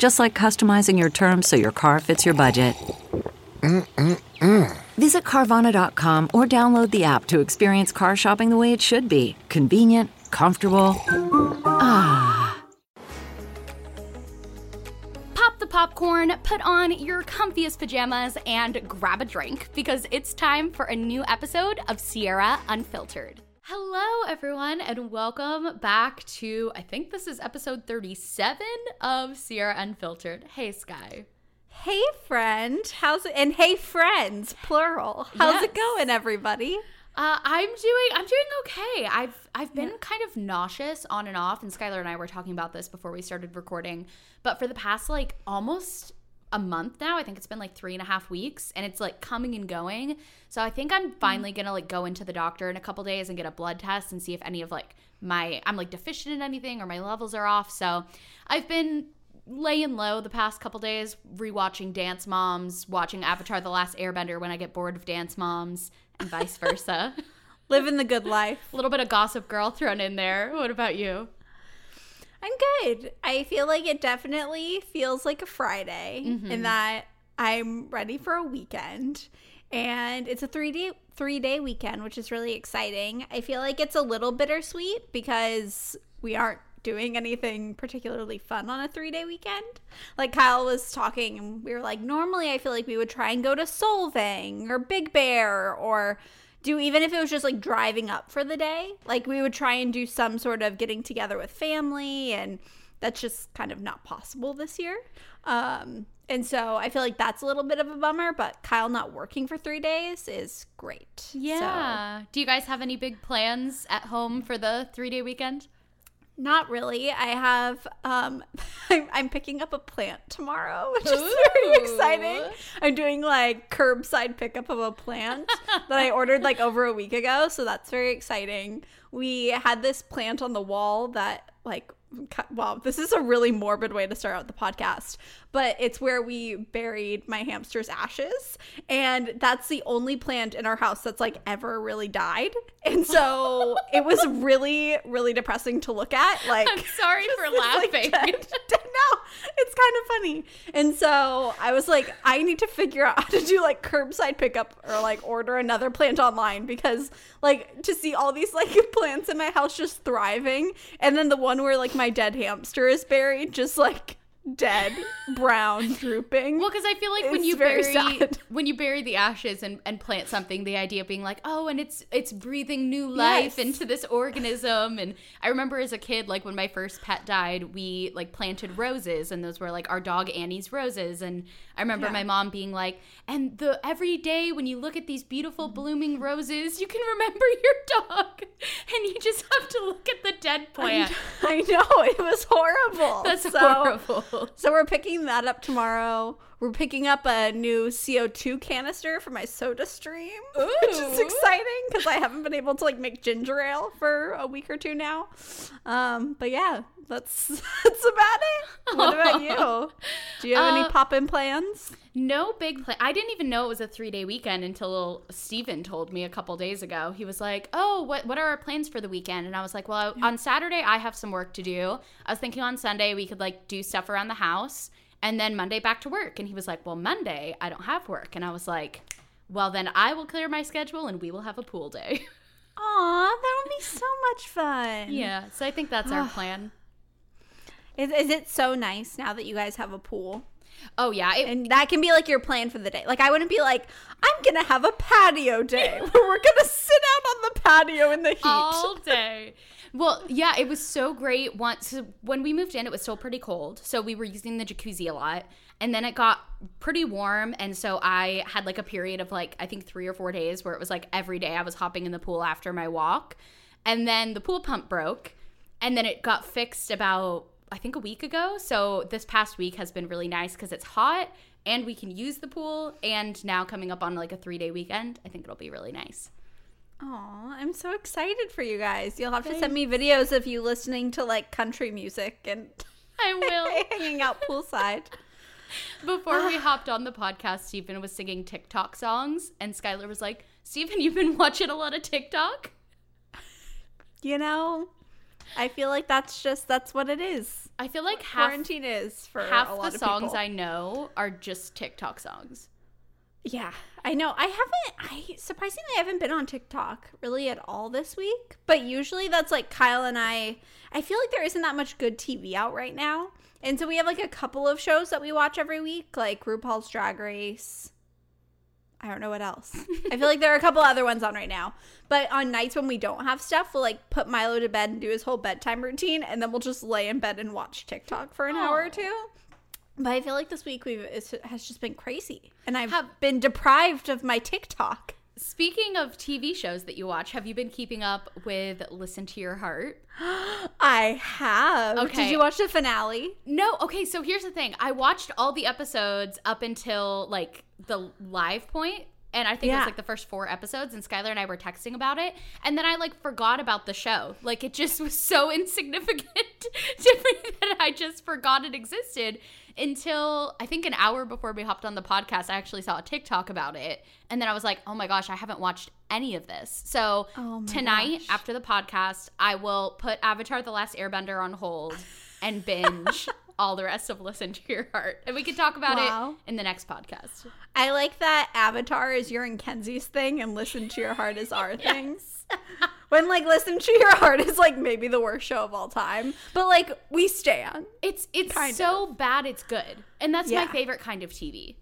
Just like customizing your terms so your car fits your budget. Visit Carvana.com or download the app to experience car shopping the way it should be convenient, comfortable. Ah. Pop the popcorn, put on your comfiest pajamas, and grab a drink because it's time for a new episode of Sierra Unfiltered. Hello, everyone, and welcome back to I think this is episode 37 of Sierra Unfiltered. Hey, Sky. Hey friend, how's it? And hey friends, plural. How's it going, everybody? Uh, I'm doing I'm doing okay. I've I've been kind of nauseous on and off, and Skylar and I were talking about this before we started recording. But for the past like almost a month now, I think it's been like three and a half weeks, and it's like coming and going. So I think I'm finally gonna like go into the doctor in a couple days and get a blood test and see if any of like my I'm like deficient in anything or my levels are off. So I've been laying low the past couple days, rewatching Dance Moms, watching Avatar: The Last Airbender when I get bored of Dance Moms, and vice versa. Living the good life. A little bit of Gossip Girl thrown in there. What about you? I'm good. I feel like it definitely feels like a Friday in mm-hmm. that I'm ready for a weekend. And it's a three day three day weekend, which is really exciting. I feel like it's a little bittersweet because we aren't doing anything particularly fun on a three day weekend. Like Kyle was talking and we were like, normally I feel like we would try and go to Solvang or Big Bear or do even if it was just like driving up for the day like we would try and do some sort of getting together with family and that's just kind of not possible this year. Um and so i feel like that's a little bit of a bummer but kyle not working for three days is great. So, Do you guys have any big plans at home for the three day weekend? Not really. I have um I'm, I'm picking up a plant tomorrow which is very exciting. I'm doing like curbside pickup of a plant that i ordered like over a week ago so that's very exciting. We had this plant on the wall that like wow this is a really morbid way to start out the podcast but it's where we buried my hamster's ashes and that's the only plant in our house that's like ever really died and so it was really really depressing to look at like I'm sorry for like, laughing. dead- dead- no, it's kind of funny. And so I was like, I need to figure out how to do like curbside pickup or like order another plant online because like to see all these like plants in my house just thriving, and then the one where like my dead hamster is buried, just like dead, brown, drooping. Well, because I feel like when you bury sad. when you bury the ashes and, and plant something, the idea of being like, oh, and it's it's breathing new life Yes. into this organism. And I remember as a kid, like when my first pet died, we like planted roses, and those were like our dog Annie's roses. And I remember Yeah. my mom being like, and the every day when you look at these beautiful blooming roses, you can remember your dog, and you just have to look at the dead plant. I know it was horrible. That's So- horrible. So we're picking that up tomorrow. We're picking up a new CO2 canister for my soda stream, which is exciting because I haven't been able to like make ginger ale for a week or two now. Um, but yeah, that's that's about it. What about you? Do you have Uh, any pop-in plans? No big plan. I didn't even know it was a three day weekend until Steven told me a couple days ago. He was like, Oh, what, what are our plans for the weekend? And I was like, Well, on Saturday, I have some work to do. I was thinking on Sunday, we could like do stuff around the house and then Monday back to work. And he was like, Well, Monday, I don't have work. And I was like, Well, then I will clear my schedule and we will have a pool day. Aw, that would be so much fun. yeah. So I think that's our plan. Is, is it so nice now that you guys have a pool? Oh yeah, it, And that can be like your plan for the day. Like I wouldn't be like, I'm gonna have a patio day where we're gonna sit out on the patio in the heat. all day. Well, yeah, it was so great. Once when we moved in, it was still pretty cold, so we were using the jacuzzi a lot. And then it got pretty warm, and so I had like a period of like I think three or four days where it was like every day I was hopping in the pool after my walk. And then the pool pump broke, and then it got fixed about I think a week ago. So this past week has been really nice because it's hot and we can use the pool. And now coming up on like a three day weekend, I think it'll be really nice. Aw, I'm so excited for you guys. You'll have to send me videos of you listening to like country music and I will. hanging out poolside. Before we hopped on the podcast, Stephen was singing TikTok songs, and Skylar was like, Stephen, you've been watching a lot of TikTok? You know, I feel like that's just that's what it is. I feel like half, Quarantine is for a half lot the of songs people. I know are just TikTok songs. Yeah, I know. I haven't. I surprisingly I haven't been on TikTok really at all this week. But usually that's like Kyle and I. I feel like there isn't that much good TV out right now, and so we have like a couple of shows that we watch every week, like RuPaul's Drag Race. I don't know what else. I feel like there are a couple other ones on right now. But on nights when we don't have stuff, we'll like put Milo to bed and do his whole bedtime routine, and then we'll just lay in bed and watch TikTok for an hour or two. But I feel like this week we've it has just been crazy, and I've Have- been deprived of my TikTok. Speaking of TV shows that you watch, have you been keeping up with Listen to Your Heart? I have. Okay. Did you watch the finale? No, okay, so here's the thing. I watched all the episodes up until like the live point, and I think it was like the first four episodes, and Skylar and I were texting about it, and then I like forgot about the show. Like it just was so insignificant to me that I just forgot it existed until I think an hour before we hopped on the podcast. I actually saw a TikTok about it, and then I was like, oh my gosh, I haven't watched any of this. So Oh tonight, gosh. after the podcast, I will put Avatar: The Last Airbender on hold and binge all the rest of Listen to Your Heart. And we can talk about Wow. it in the next podcast. I like that Avatar is your and Kenzie's thing, and Listen to Your Heart is our thing. When like Listen to Your Heart is like maybe the worst show of all time, but like we stand. It's it's Kind so bad it's good. And that's my favorite kind of TV.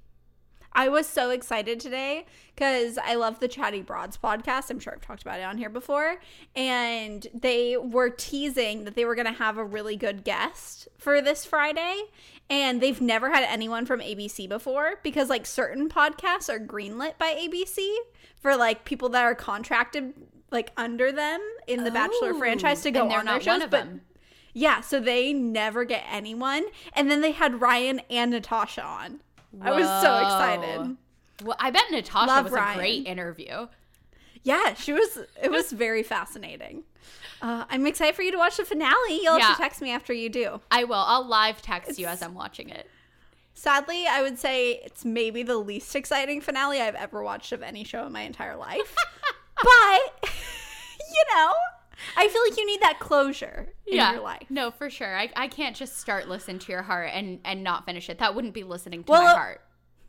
I was so excited today because I love the Chatty Broads podcast. I'm sure I've talked about it on here before. And they were teasing that they were going to have a really good guest for this Friday. And they've never had anyone from ABC before because, like, certain podcasts are greenlit by ABC for, like, people that are contracted, like, under them in the Bachelor Oh, franchise to go on their not shows. one of but them. yeah, so they never get anyone. And then they had Ryan and Natasha on. I was so excited. Well, I bet Natasha Love was Ryan. a great interview. Yeah, she was. It was very fascinating. Uh, I'm excited for you to watch the finale. You'll have to text me after you do. I will. I'll live text you as I'm watching it. Sadly, I would say it's maybe the least exciting finale I've ever watched of any show in my entire life. but you know, I feel like you need that closure in your life. No, for sure. I, I can't just start Listen to Your Heart and, and not finish it. That wouldn't be listening to Well, my heart.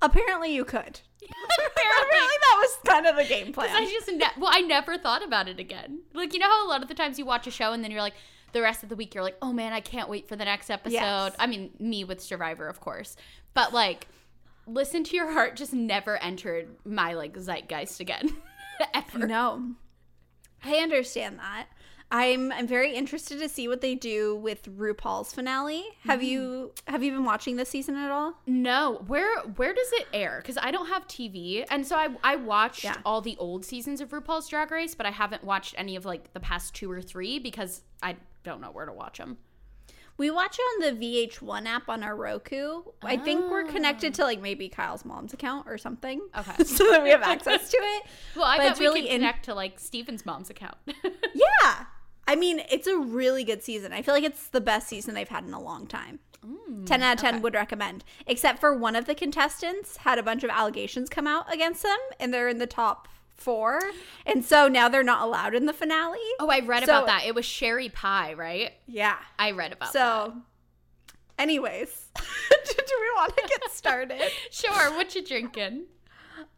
Apparently, you could. Apparently, that was kind of the game plan. I just ne- well, I never thought about it again. Like you know how a lot of the times you watch a show and then you're like, the rest of the week you're like, oh man, I can't wait for the next episode. Yes. I mean, me with Survivor, of course, but like, listen to your heart just never entered my like zeitgeist again, ever. No. I understand that. I'm I'm very interested to see what they do with RuPaul's finale. Have you mm. have you been watching this season at all? No, where where does it air? Because I don't have TV, and so I I watched Yeah. all the old seasons of RuPaul's Drag Race, but I haven't watched any of like the past two or three because I don't know where to watch them. We watch it on the VH1 app on our Roku. I think we're connected to like maybe Kyle's mom's account or something. Okay. so that we have access to it. Well, I But bet we really can in- connect to like Steven's mom's account. Yeah. I mean, it's a really good season. I feel like it's the best season they've had in a long time. Mm, 10 out of 10 would recommend. Except for one of the contestants had a bunch of allegations come out against them, and they're in the top four. And so now they're not allowed in the finale. oh, I read So- about that. It was Sherry Pie, right? Yeah. I read about that. So, anyways, do we want to get started? Sure, what you drinking?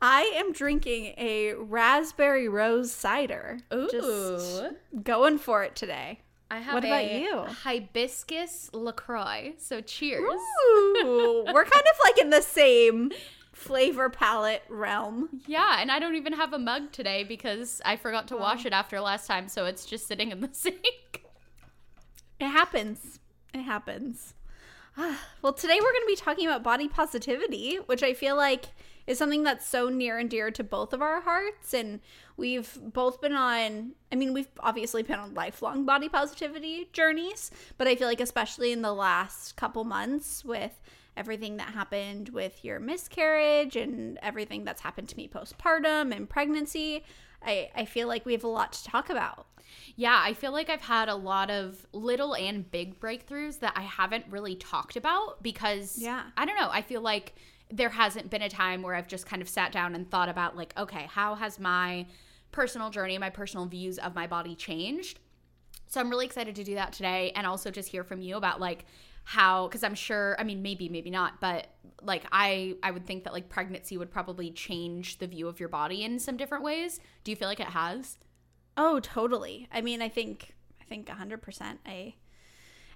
I am drinking a raspberry rose cider. Ooh. Just going for it today. I have What about a you? hibiscus LaCroix. So cheers. Ooh, we're kind of like in the same flavor palette realm. Yeah, and I don't even have a mug today because I forgot to wash it after last time, so it's just sitting in the sink. It happens. It happens. Ah, well, today we're going to be talking about body positivity, which I feel like is something that's so near and dear to both of our hearts. And we've both been on, I mean, we've obviously been on lifelong body positivity journeys, but I feel like, especially in the last couple months with everything that happened with your miscarriage and everything that's happened to me postpartum and pregnancy, I, I feel like we have a lot to talk about. Yeah, I feel like I've had a lot of little and big breakthroughs that I haven't really talked about because Yeah. I don't know, I feel like there hasn't been a time where I've just kind of sat down and thought about like, okay, how has my personal journey, my personal views of my body changed? So I'm really excited to do that today and also just hear from you about like how cuz I'm sure, I mean maybe maybe not, but like I I would think that like pregnancy would probably change the view of your body in some different ways. Do you feel like it has? Oh, totally. I mean, I think I think 100%. I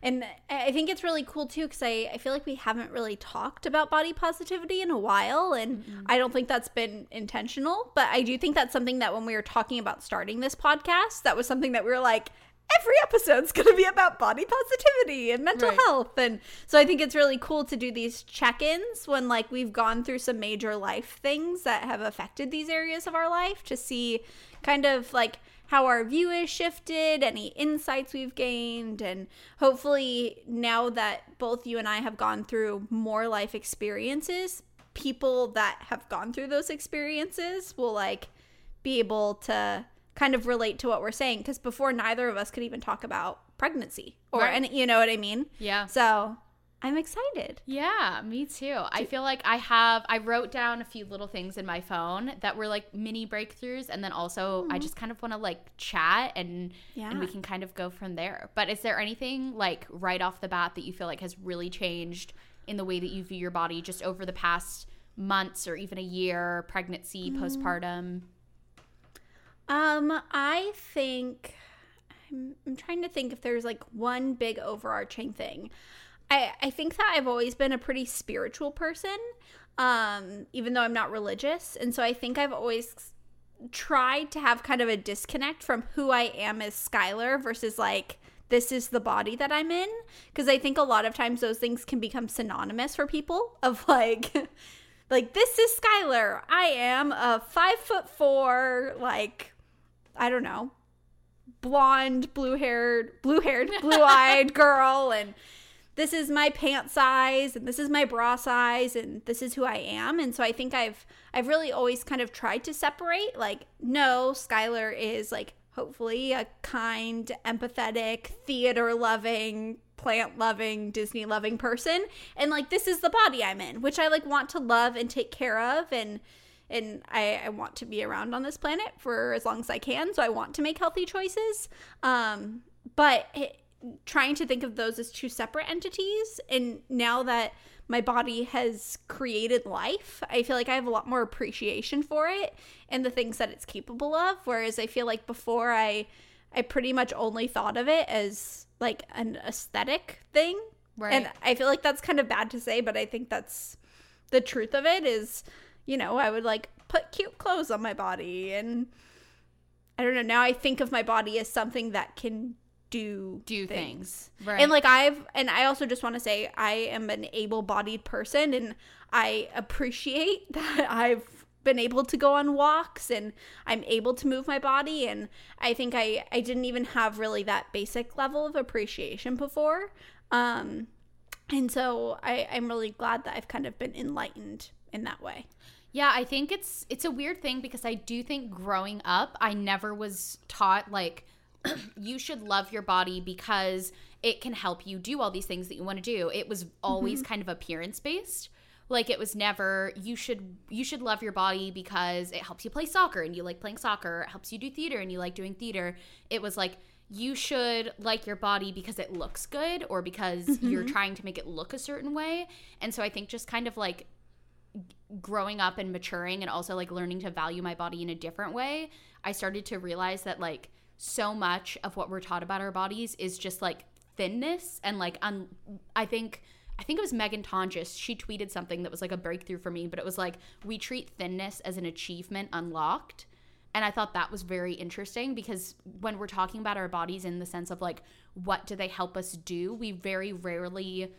and I think it's really cool too cuz I I feel like we haven't really talked about body positivity in a while and I don't think that's been intentional, but I do think that's something that when we were talking about starting this podcast, that was something that we were like every episode's going to be about body positivity and mental Right. health and so I think it's really cool to do these check-ins when like we've gone through some major life things that have affected these areas of our life to see kind of like how our view is shifted, any insights we've gained, and hopefully now that both you and I have gone through more life experiences, people that have gone through those experiences will like be able to kind of relate to what we're saying because before neither of us could even talk about pregnancy or Right. and you know what I mean? Yeah. So, I'm excited. Yeah, me too. I feel like I have I wrote down a few little things in my phone that were like mini breakthroughs and then also mm-hmm. I just kind of want to like chat and and we can kind of go from there. But is there anything like right off the bat that you feel like has really changed in the way that you view your body just over the past months or even a year, pregnancy, mm-hmm. postpartum? Um, I think I'm, I'm trying to think if there's like one big overarching thing. I I think that I've always been a pretty spiritual person, um, even though I'm not religious, and so I think I've always tried to have kind of a disconnect from who I am as Skylar versus like this is the body that I'm in because I think a lot of times those things can become synonymous for people of like like this is Skylar. I am a five foot four, like I don't know, blonde, blue haired, blue haired, blue eyed girl, and this is my pant size, and this is my bra size, and this is who I am. And so I think I've I've really always kind of tried to separate. Like, no, Skylar is like hopefully a kind, empathetic, theater loving, plant loving, Disney loving person. And like this is the body I'm in, which I like want to love and take care of and and I, I want to be around on this planet for as long as I can. So I want to make healthy choices. Um, but it, trying to think of those as two separate entities, and now that my body has created life, I feel like I have a lot more appreciation for it and the things that it's capable of. Whereas I feel like before I, I pretty much only thought of it as like an aesthetic thing. Right. And I feel like that's kind of bad to say, but I think that's the truth of it is, you know, I would like put cute clothes on my body and I don't know, now I think of my body as something that can do Do things. Right. And like I've and I also just want to say I am an able-bodied person and I appreciate that I've been able to go on walks and I'm able to move my body and I think I I didn't even have really that basic level of appreciation before. Um and so I I'm really glad that I've kind of been enlightened in that way. Yeah, I think it's it's a weird thing because I do think growing up, I never was taught like you should love your body because it can help you do all these things that you want to do. It was always mm-hmm. kind of appearance based. Like it was never you should you should love your body because it helps you play soccer and you like playing soccer, it helps you do theater and you like doing theater. It was like you should like your body because it looks good or because you're mm-hmm. trying to make it look a certain way. And so I think just kind of like growing up and maturing and also like learning to value my body in a different way, I started to realize that like so much of what we're taught about our bodies is just like thinness and like un- I think I think it was Megan Tonjes. She tweeted something that was like a breakthrough for me, but it was like we treat thinness as an achievement unlocked. And I thought that was very interesting because when we're talking about our bodies in the sense of like what do they help us do, we very rarely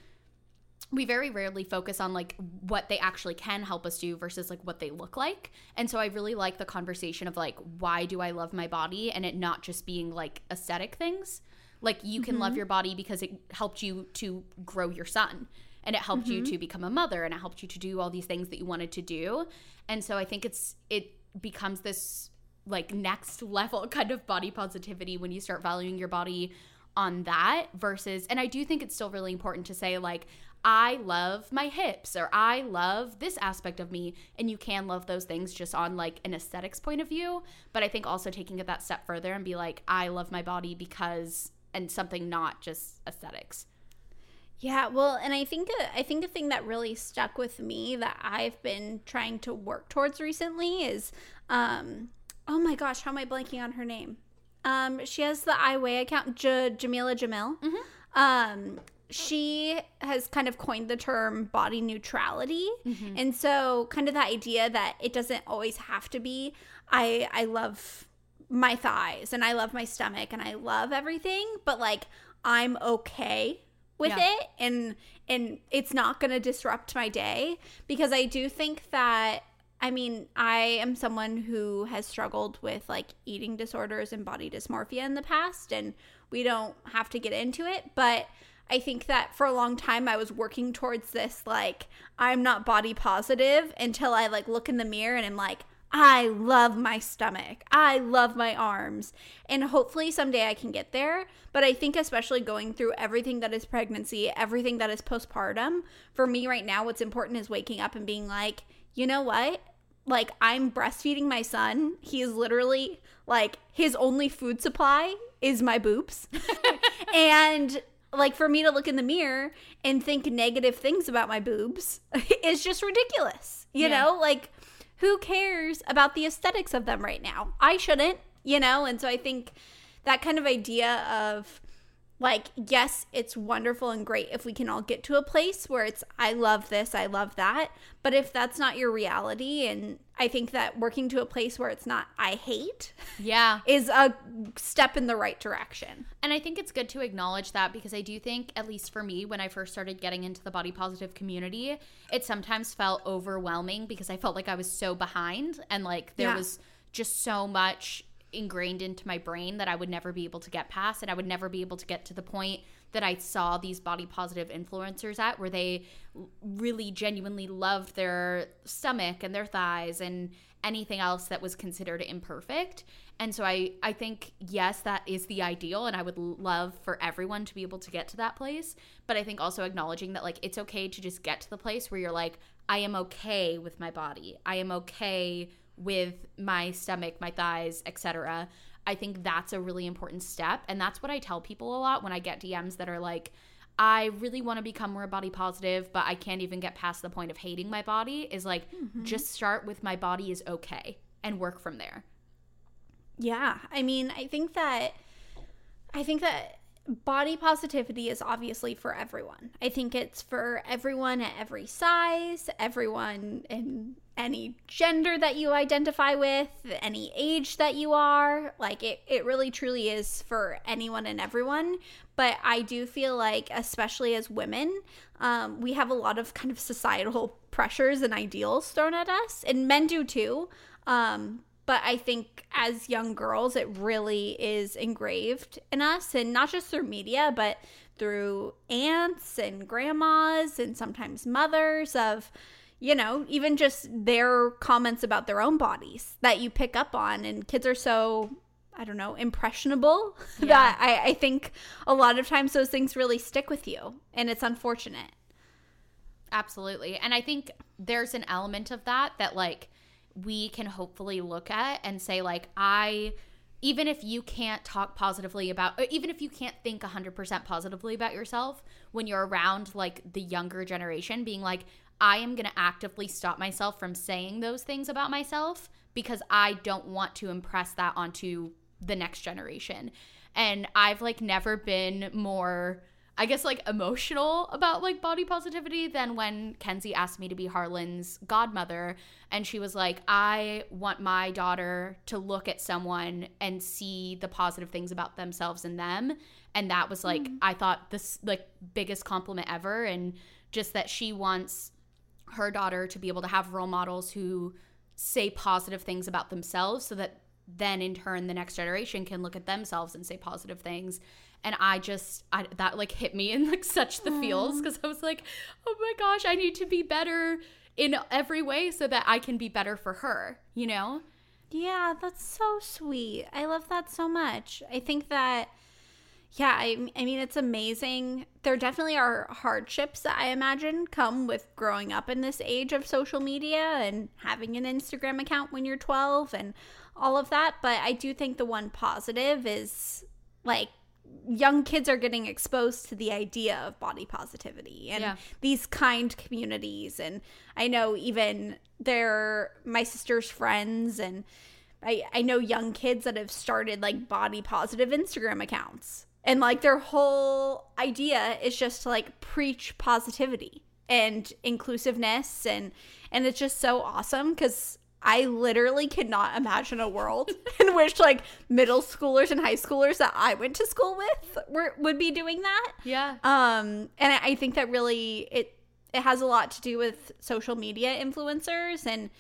we very rarely focus on like what they actually can help us do versus like what they look like. And so I really like the conversation of like why do I love my body and it not just being like aesthetic things. Like you can love mm-hmm. your body because it helped you to grow your son and it helped you mm-hmm. to become a mother and it helped you to do all these things that you wanted to do. And so I think it's it becomes this like next level kind of body positivity when you start valuing your body on that versus and I do think it's still really important to say like I love my hips or I love this aspect of me and you can love those things just on like an aesthetics point of view but I think also taking it that step further and be like I love my body because and something not just aesthetics. Yeah, well, and I think a, I think a thing that really stuck with me that I've been trying to work towards recently is, um, oh my gosh, how am I blanking on her name? Um, she has the I Weigh account, J- Jamila Jamil. Um, she has kind of coined the term body neutrality, mm-hmm. and so kind of the idea that it doesn't always have to be I I love my thighs and I love my stomach and I love everything, but like I'm okay with Yeah. it and and it's not going to disrupt my day. Because I do think that I mean, I am someone who has struggled with like eating disorders and body dysmorphia in the past and we don't have to get into it, but I think that for a long time I was working towards this like I'm not body positive until I like look in the mirror and I'm like I love my stomach. I love my arms. And hopefully someday I can get there. But I think, especially going through everything that is pregnancy, everything that is postpartum, for me right now, what's important is waking up and being like, you know what? Like, I'm breastfeeding my son. He is literally like, his only food supply is my boobs. and like for me to look in the mirror and think negative things about my boobs is just ridiculous. You Yeah. know, like who cares about the aesthetics of them right now? I shouldn't, you know? And so I think that kind of idea of like, yes, it's wonderful and great if we can all get to a place where it's, I love this, I love that. But if that's not your reality, and I think that working to a place where it's not, I hate, Yeah. is a step in the right direction. And I think it's good to acknowledge that because I do think, at least for me, when I first started getting into the body positive community, it sometimes felt overwhelming because I felt like I was so behind and like there Yeah. was just so much ingrained into my brain that I would never be able to get past. And I would never be able to get to the point that I saw these body positive influencers at where they really genuinely loved their stomach and their thighs and anything else that was considered imperfect. And so I I think yes that is the ideal and I would love for everyone to be able to get to that place, but I think also acknowledging that like it's okay to just get to the place where you're like I am okay with my body. I am okay with my stomach, my thighs, etc. I think that's a really important step and that's what I tell people a lot when I get DMs that are like I really want to become more body positive, but I can't even get past the point of hating my body. Is like, mm-hmm. just start with my body is okay and work from there. Yeah, I mean, I think that I think that body positivity is obviously for everyone. I think it's for everyone at every size, everyone in any gender that you identify with, any age that you are. Like it it really truly is for anyone and everyone. But I do feel like especially as women, um, we have a lot of kind of societal pressures and ideals thrown at us, and men do too. Um, but I think as young girls, it really is engraved in us, and not just through media, but through aunts and grandmas and sometimes mothers of, you know, even just their comments about their own bodies that you pick up on. And kids are so, I don't know, impressionable that I, I think a lot of times those things really stick with you, and it's unfortunate. Absolutely. And I think there's an element of that that like we can hopefully look at and say like I even if you can't talk positively about or even if you can't think 100% positively about yourself when you're around like the younger generation being like I am going to actively stop myself from saying those things about myself because I don't want to impress that onto the next generation. And I've like never been more I guess like emotional about like body positivity than when Kenzie asked me to be Harlan's godmother and she was like I want my daughter to look at someone and see the positive things about themselves and them and that was like mm. I thought this like biggest compliment ever and just that she wants her daughter to be able to have role models who say positive things about themselves so that then in turn the next generation can look at themselves and say positive things. And i just I, that like hit me in like such the feels because i was like oh my gosh i need to be better in every way so that i can be better for her you know? Yeah that's so sweet. I love that so much. I think that yeah, I, I mean, it's amazing. There definitely are hardships that I imagine come with growing up in this age of social media and having an Instagram account when you're 12 and all of that. But I do think the one positive is like young kids are getting exposed to the idea of body positivity and yeah. these kind communities. And I know even they're my sister's friends and I, I know young kids that have started like body positive Instagram accounts and like their whole idea is just to like preach positivity and inclusiveness and and it's just so awesome because I literally cannot imagine a world in which like middle schoolers and high schoolers that I went to school with were would be doing that. Yeah. Um, and I think that really it it has a lot to do with social media influencers, and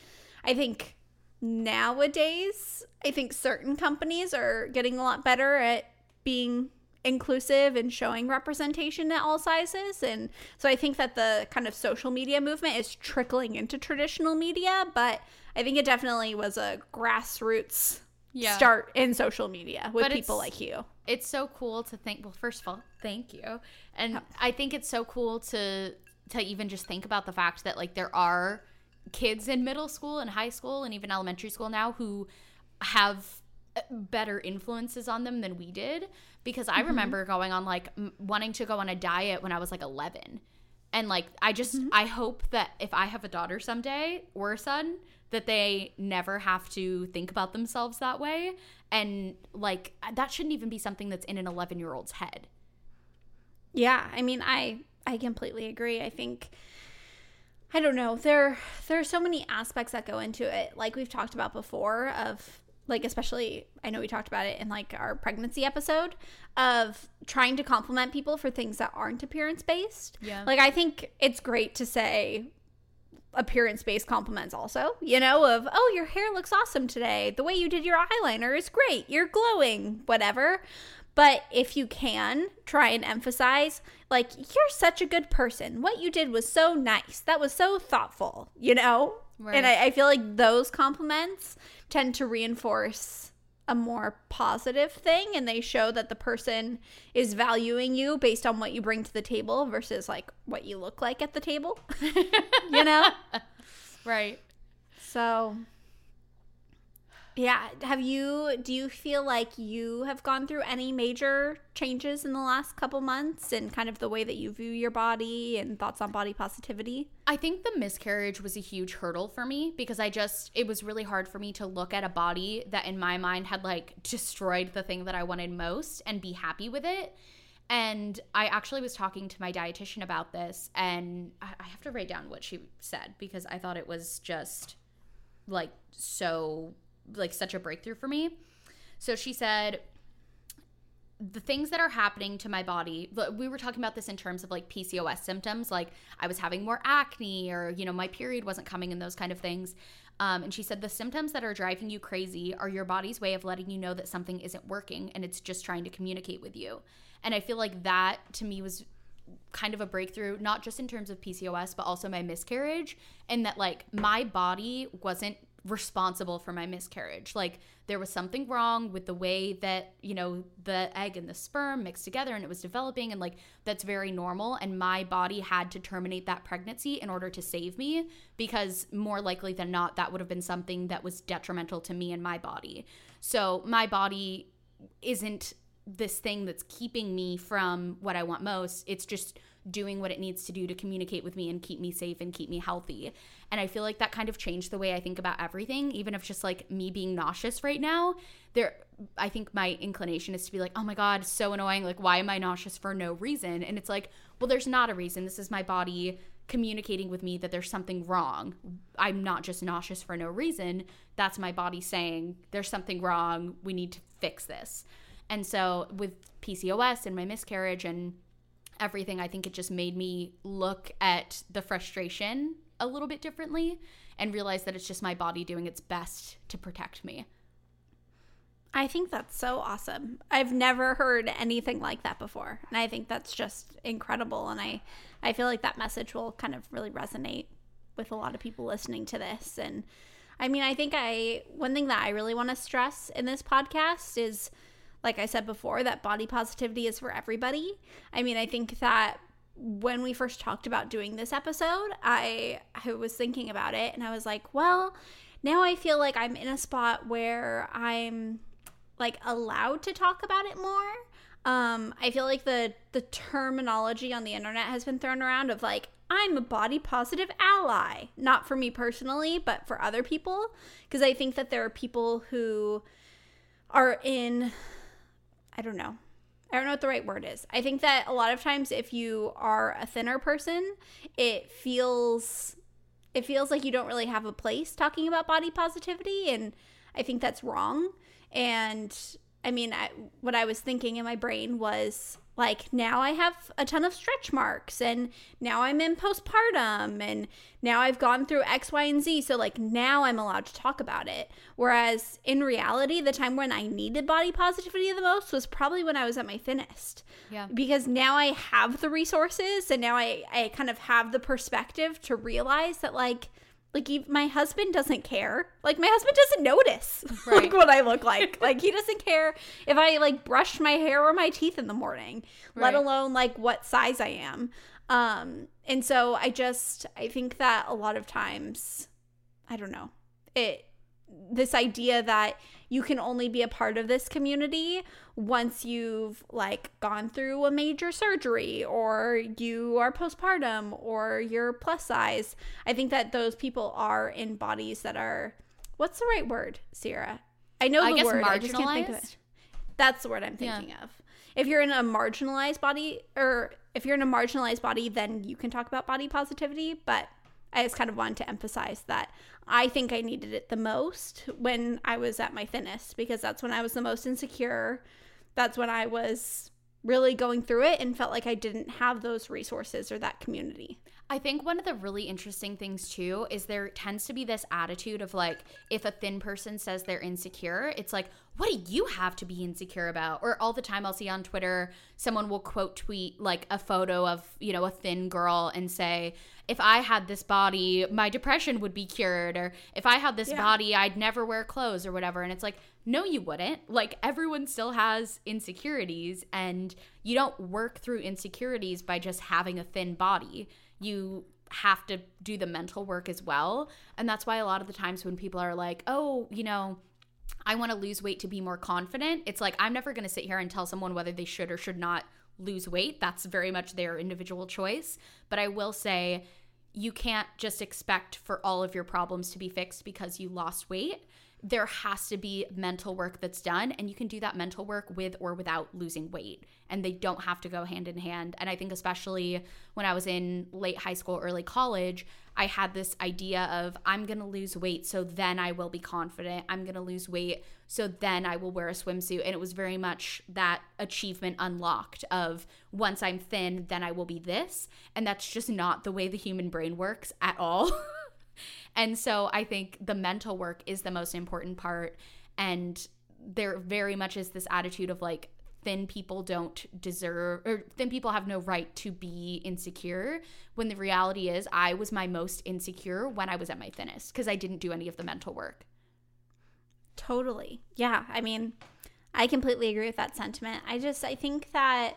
I think nowadays I think certain companies are getting a lot better at being inclusive and showing representation at all sizes. And so I think that the kind of social media movement is trickling into traditional media, but I think it definitely was a grassroots yeah. start in social media with but people like you. It's so cool to think well first of all, thank you. And I think it's so cool to to even just think about the fact that like there are kids in middle school and high school and even elementary school now who have uh, better influences on them than we did because I mm-hmm. remember going on like m- wanting to go on a diet when I was like 11. And like I just mm-hmm. I hope that if I have a daughter someday or a son that they never have to think about themselves that way and like that shouldn't even be something that's in an 11-year-old's head. Yeah, I mean I I completely agree. I think I don't know. There there are so many aspects that go into it like we've talked about before of like especially I know we talked about it in like our pregnancy episode of trying to compliment people for things that aren't appearance based. Yeah. Like I think it's great to say appearance based compliments also, you know, of oh your hair looks awesome today. The way you did your eyeliner is great. You're glowing, whatever. But if you can, try and emphasize, like, you're such a good person. What you did was so nice. That was so thoughtful, you know? Right. And I, I feel like those compliments tend to reinforce a more positive thing and they show that the person is valuing you based on what you bring to the table versus like what you look like at the table. you know? Right. So yeah. Have you, do you feel like you have gone through any major changes in the last couple months and kind of the way that you view your body and thoughts on body positivity? I think the miscarriage was a huge hurdle for me because I just, it was really hard for me to look at a body that in my mind had like destroyed the thing that I wanted most and be happy with it. And I actually was talking to my dietitian about this, and I have to write down what she said because I thought it was just like so like such a breakthrough for me. So she said, the things that are happening to my body we were talking about this in terms of like pcos symptoms like i was having more acne or you know my period wasn't coming and those kind of things um, and she said the symptoms that are driving you crazy are your body's way of letting you know that something isn't working and it's just trying to communicate with you and i feel like that to me was kind of a breakthrough not just in terms of pcos but also my miscarriage and that like my body wasn't responsible for my miscarriage. Like there was something wrong with the way that, you know, the egg and the sperm mixed together and it was developing and like that's very normal and my body had to terminate that pregnancy in order to save me because more likely than not that would have been something that was detrimental to me and my body. So my body isn't this thing that's keeping me from what I want most. It's just doing what it needs to do to communicate with me and keep me safe and keep me healthy. And I feel like that kind of changed the way I think about everything, even if just like me being nauseous right now. There I think my inclination is to be like, "Oh my god, so annoying. Like why am I nauseous for no reason?" And it's like, "Well, there's not a reason. This is my body communicating with me that there's something wrong. I'm not just nauseous for no reason. That's my body saying there's something wrong. We need to fix this." And so with PCOS and my miscarriage and everything, I think it just made me look at the frustration a little bit differently and realize that it's just my body doing its best to protect me. I think that's so awesome. I've never heard anything like that before. And I think that's just incredible and I I feel like that message will kind of really resonate with a lot of people listening to this and I mean, I think I one thing that I really want to stress in this podcast is like I said before, that body positivity is for everybody. I mean, I think that when we first talked about doing this episode, I I was thinking about it and I was like, well, now I feel like I'm in a spot where I'm like allowed to talk about it more. Um, I feel like the the terminology on the internet has been thrown around of like I'm a body positive ally, not for me personally, but for other people because I think that there are people who are in I don't know. I don't know what the right word is. I think that a lot of times if you are a thinner person, it feels it feels like you don't really have a place talking about body positivity and I think that's wrong. And I mean, I, what I was thinking in my brain was like now I have a ton of stretch marks and now I'm in postpartum and now I've gone through X, Y, and Z. So like now I'm allowed to talk about it. Whereas in reality, the time when I needed body positivity the most was probably when I was at my thinnest. Yeah. Because now I have the resources and now I, I kind of have the perspective to realize that like like my husband doesn't care. Like my husband doesn't notice right. like what I look like. like he doesn't care if I like brush my hair or my teeth in the morning, right. let alone like what size I am. Um and so I just I think that a lot of times I don't know. It this idea that you can only be a part of this community once you've like gone through a major surgery or you are postpartum or you're plus size. I think that those people are in bodies that are what's the right word, Sierra? I know I the word. Marginalized? I just can't think of it. That's the word I'm thinking yeah. of. If you're in a marginalized body or if you're in a marginalized body, then you can talk about body positivity, but I just kind of wanted to emphasize that I think I needed it the most when I was at my thinnest because that's when I was the most insecure. That's when I was really going through it and felt like I didn't have those resources or that community. I think one of the really interesting things too is there tends to be this attitude of like if a thin person says they're insecure, it's like what do you have to be insecure about? Or all the time I'll see on Twitter someone will quote tweet like a photo of, you know, a thin girl and say, if I had this body, my depression would be cured or if I had this yeah. body, I'd never wear clothes or whatever. And it's like, no you wouldn't. Like everyone still has insecurities and you don't work through insecurities by just having a thin body you have to do the mental work as well. And that's why a lot of the times when people are like, oh, you know, I want to lose weight to be more confident, it's like, I'm never going to sit here and tell someone whether they should or should not lose weight. That's very much their individual choice. But I will say, you can't just expect for all of your problems to be fixed because you lost weight there has to be mental work that's done and you can do that mental work with or without losing weight and they don't have to go hand in hand. And i think especially when i was in late high school early college i had this idea of i'm going to lose weight so then i will be confident. I'm going to lose weight so then i will wear a swimsuit. And it was very much that achievement unlocked of once i'm thin then i will be this. And that's just not the way the human brain works at all And so I think the mental work is the most important part. And there very much is this attitude of like, thin people don't deserve or thin people have no right to be insecure when the reality is I was my most insecure when I was at my thinnest because I didn't do any of the mental work. Totally. Yeah. I mean, I completely agree with that sentiment. I just I think that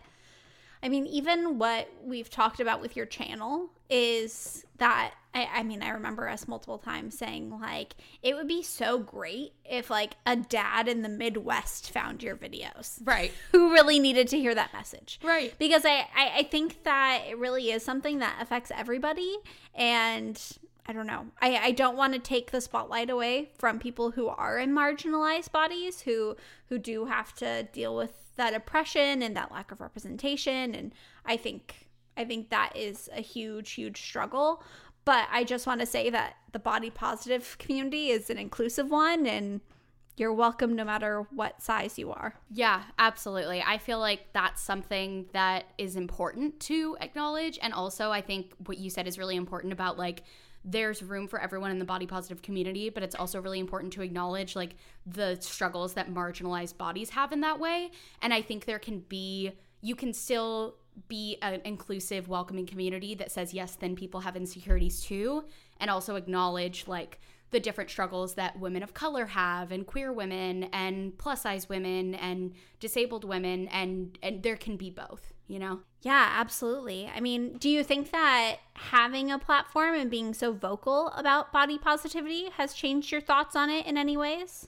I mean, even what we've talked about with your channel is that I, I mean, I remember us multiple times saying, like, it would be so great if, like, a dad in the Midwest found your videos. Right. Who really needed to hear that message. Right. Because I, I, I think that it really is something that affects everybody. And I don't know. I, I don't want to take the spotlight away from people who are in marginalized bodies who who do have to deal with that oppression and that lack of representation. And I think I think that is a huge, huge struggle. But I just want to say that the body positive community is an inclusive one and you're welcome no matter what size you are. Yeah, absolutely. I feel like that's something that is important to acknowledge. And also, I think what you said is really important about like, there's room for everyone in the body positive community, but it's also really important to acknowledge like the struggles that marginalized bodies have in that way. And I think there can be, you can still be an inclusive, welcoming community that says, yes, then people have insecurities too, and also acknowledge like the different struggles that women of color have and queer women and plus size women and disabled women and and there can be both you know? Yeah absolutely. I mean do you think that having a platform and being so vocal about body positivity has changed your thoughts on it in any ways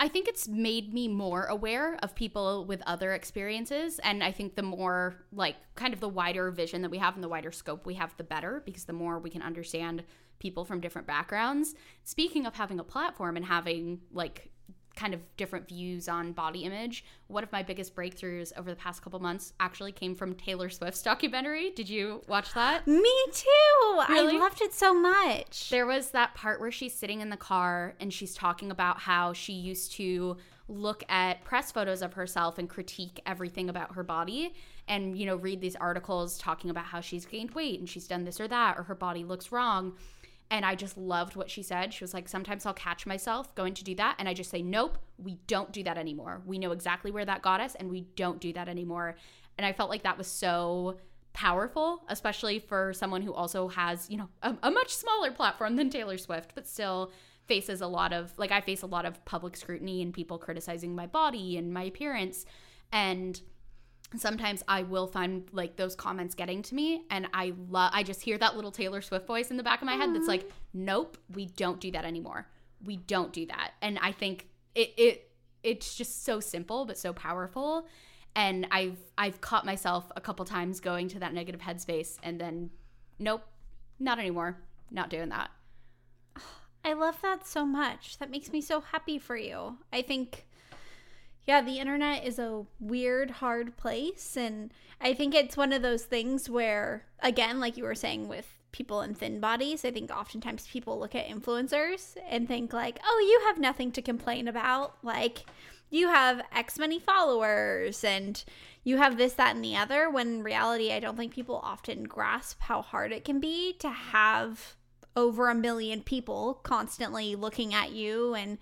I think it's made me more aware of people with other experiences. And I think the more, like, kind of the wider vision that we have and the wider scope we have, the better, because the more we can understand people from different backgrounds. Speaking of having a platform and having, like, kind of different views on body image. One of my biggest breakthroughs over the past couple months actually came from Taylor Swift's documentary. Did you watch that? Me too. Really? I loved it so much. There was that part where she's sitting in the car and she's talking about how she used to look at press photos of herself and critique everything about her body and you know read these articles talking about how she's gained weight and she's done this or that or her body looks wrong and I just loved what she said. She was like, Sometimes I'll catch myself going to do that. And I just say, Nope, we don't do that anymore. We know exactly where that got us, and we don't do that anymore. And I felt like that was so powerful, especially for someone who also has, you know, a, a much smaller platform than Taylor Swift, but still faces a lot of, like, I face a lot of public scrutiny and people criticizing my body and my appearance. And sometimes I will find like those comments getting to me and I love I just hear that little Taylor Swift voice in the back of my head that's like nope we don't do that anymore. We don't do that. And I think it it it's just so simple but so powerful. And I've I've caught myself a couple times going to that negative headspace and then nope not anymore. Not doing that. I love that so much. That makes me so happy for you. I think yeah, the internet is a weird, hard place. And I think it's one of those things where, again, like you were saying with people in thin bodies, I think oftentimes people look at influencers and think, like, oh, you have nothing to complain about. Like, you have X many followers and you have this, that, and the other. When in reality, I don't think people often grasp how hard it can be to have over a million people constantly looking at you and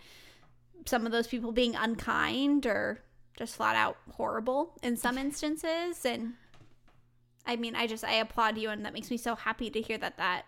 some of those people being unkind or just flat out horrible in some instances. And i mean i just i applaud you and that makes me so happy to hear that that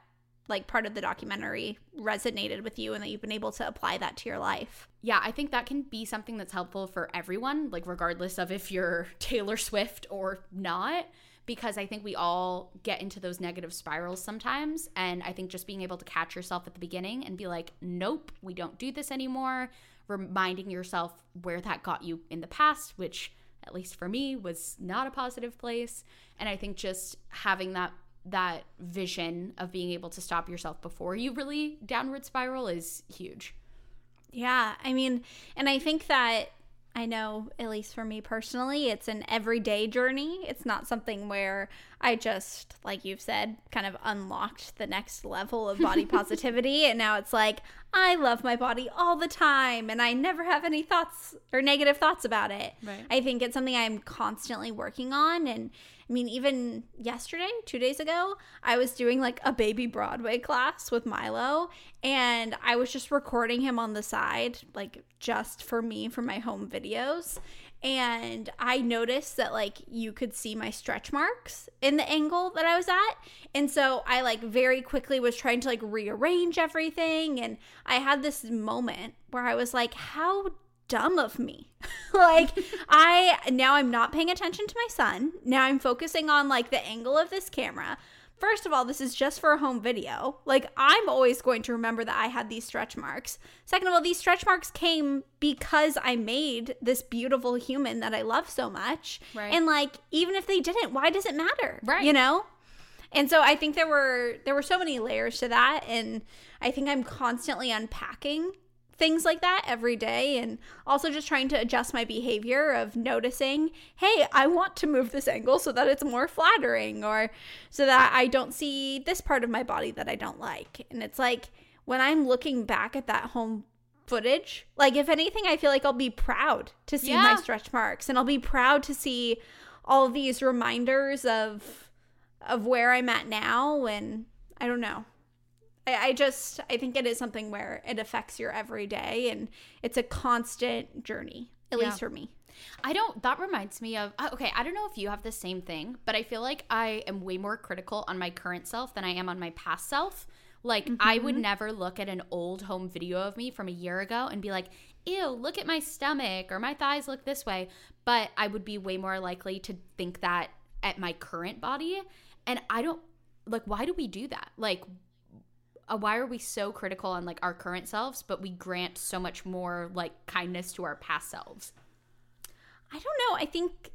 like part of the documentary resonated with you and that you've been able to apply that to your life. Yeah, I think that can be something that's helpful for everyone, like regardless of if you're Taylor Swift or not, because I think we all get into those negative spirals sometimes. And I think just being able to catch yourself at the beginning and be like, nope, we don't do this anymore reminding yourself where that got you in the past, which at least for me was not a positive place. And I think just having that that vision of being able to stop yourself before you really downward spiral is huge. Yeah, I mean, and I think that I know, at least for me personally, it's an everyday journey. It's not something where I just, like you've said, kind of unlocked the next level of body positivity. and now it's like, I love my body all the time and I never have any thoughts or negative thoughts about it. Right. I think it's something I'm constantly working on. And I mean, even yesterday, two days ago, I was doing like a baby Broadway class with Milo, and I was just recording him on the side, like just for me for my home videos. And I noticed that like you could see my stretch marks in the angle that I was at. And so I like very quickly was trying to like rearrange everything. And I had this moment where I was like, how dumb of me. like I now I'm not paying attention to my son. Now I'm focusing on like the angle of this camera. First of all, this is just for a home video. Like, I'm always going to remember that I had these stretch marks. Second of all, these stretch marks came because I made this beautiful human that I love so much. Right. And, like, even if they didn't, why does it matter? Right. You know? And so I think there were there were so many layers to that and I think I'm constantly unpacking things like that every day and also just trying to adjust my behavior of noticing hey i want to move this angle so that it's more flattering or so that i don't see this part of my body that i don't like. And it's like when i'm looking back at that home footage like if anything i feel like i'll be proud to see my stretch marks and i'll be proud to see all these reminders of of where i'm at now and i don't know I, I just I think it is something where it affects your everyday and it's a constant journey, at Yeah. least for me. I don't. That reminds me of. uh, Okay, I don't know if you have the same thing, but I feel like I am way more critical on my current self than I am on my past self. Like, I would never look at an old home video of me from a year ago and be like, ew, look at my stomach or my thighs look this way. But I would be way more likely to think that at my current body. And I don't, like, why do we do that? Like, uh, why are we so critical on like our current selves, but we grant so much more like kindness to our past selves? I don't know. I think